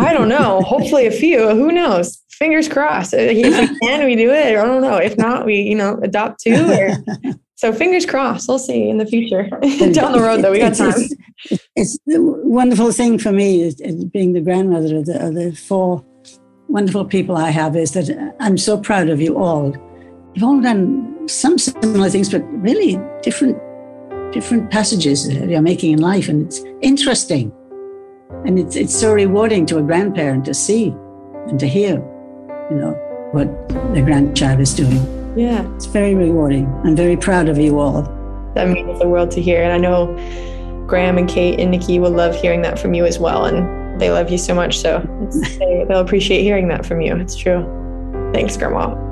I don't know. Hopefully a few. Who knows? Fingers crossed. If we can, we do it. I don't know. If not, we, you know, adopt two or So fingers crossed. We'll see in the future. Down the road, though, we got time. It's, it's the wonderful thing for me is, is being the grandmother of the, of the, four wonderful people I have is that I'm so proud of you all. You've all done some similar things, but really different different passages that you're making in life, and it's interesting, and it's it's so rewarding to a grandparent to see and to hear, you know, what the grandchild is doing. Yeah. It's very rewarding. I'm very proud of you all. That means the world to hear. And I know Graham and Kate and Nikki will love hearing that from you as well. And they love you so much. So they, they'll appreciate hearing that from you. It's true. Thanks, Grandma.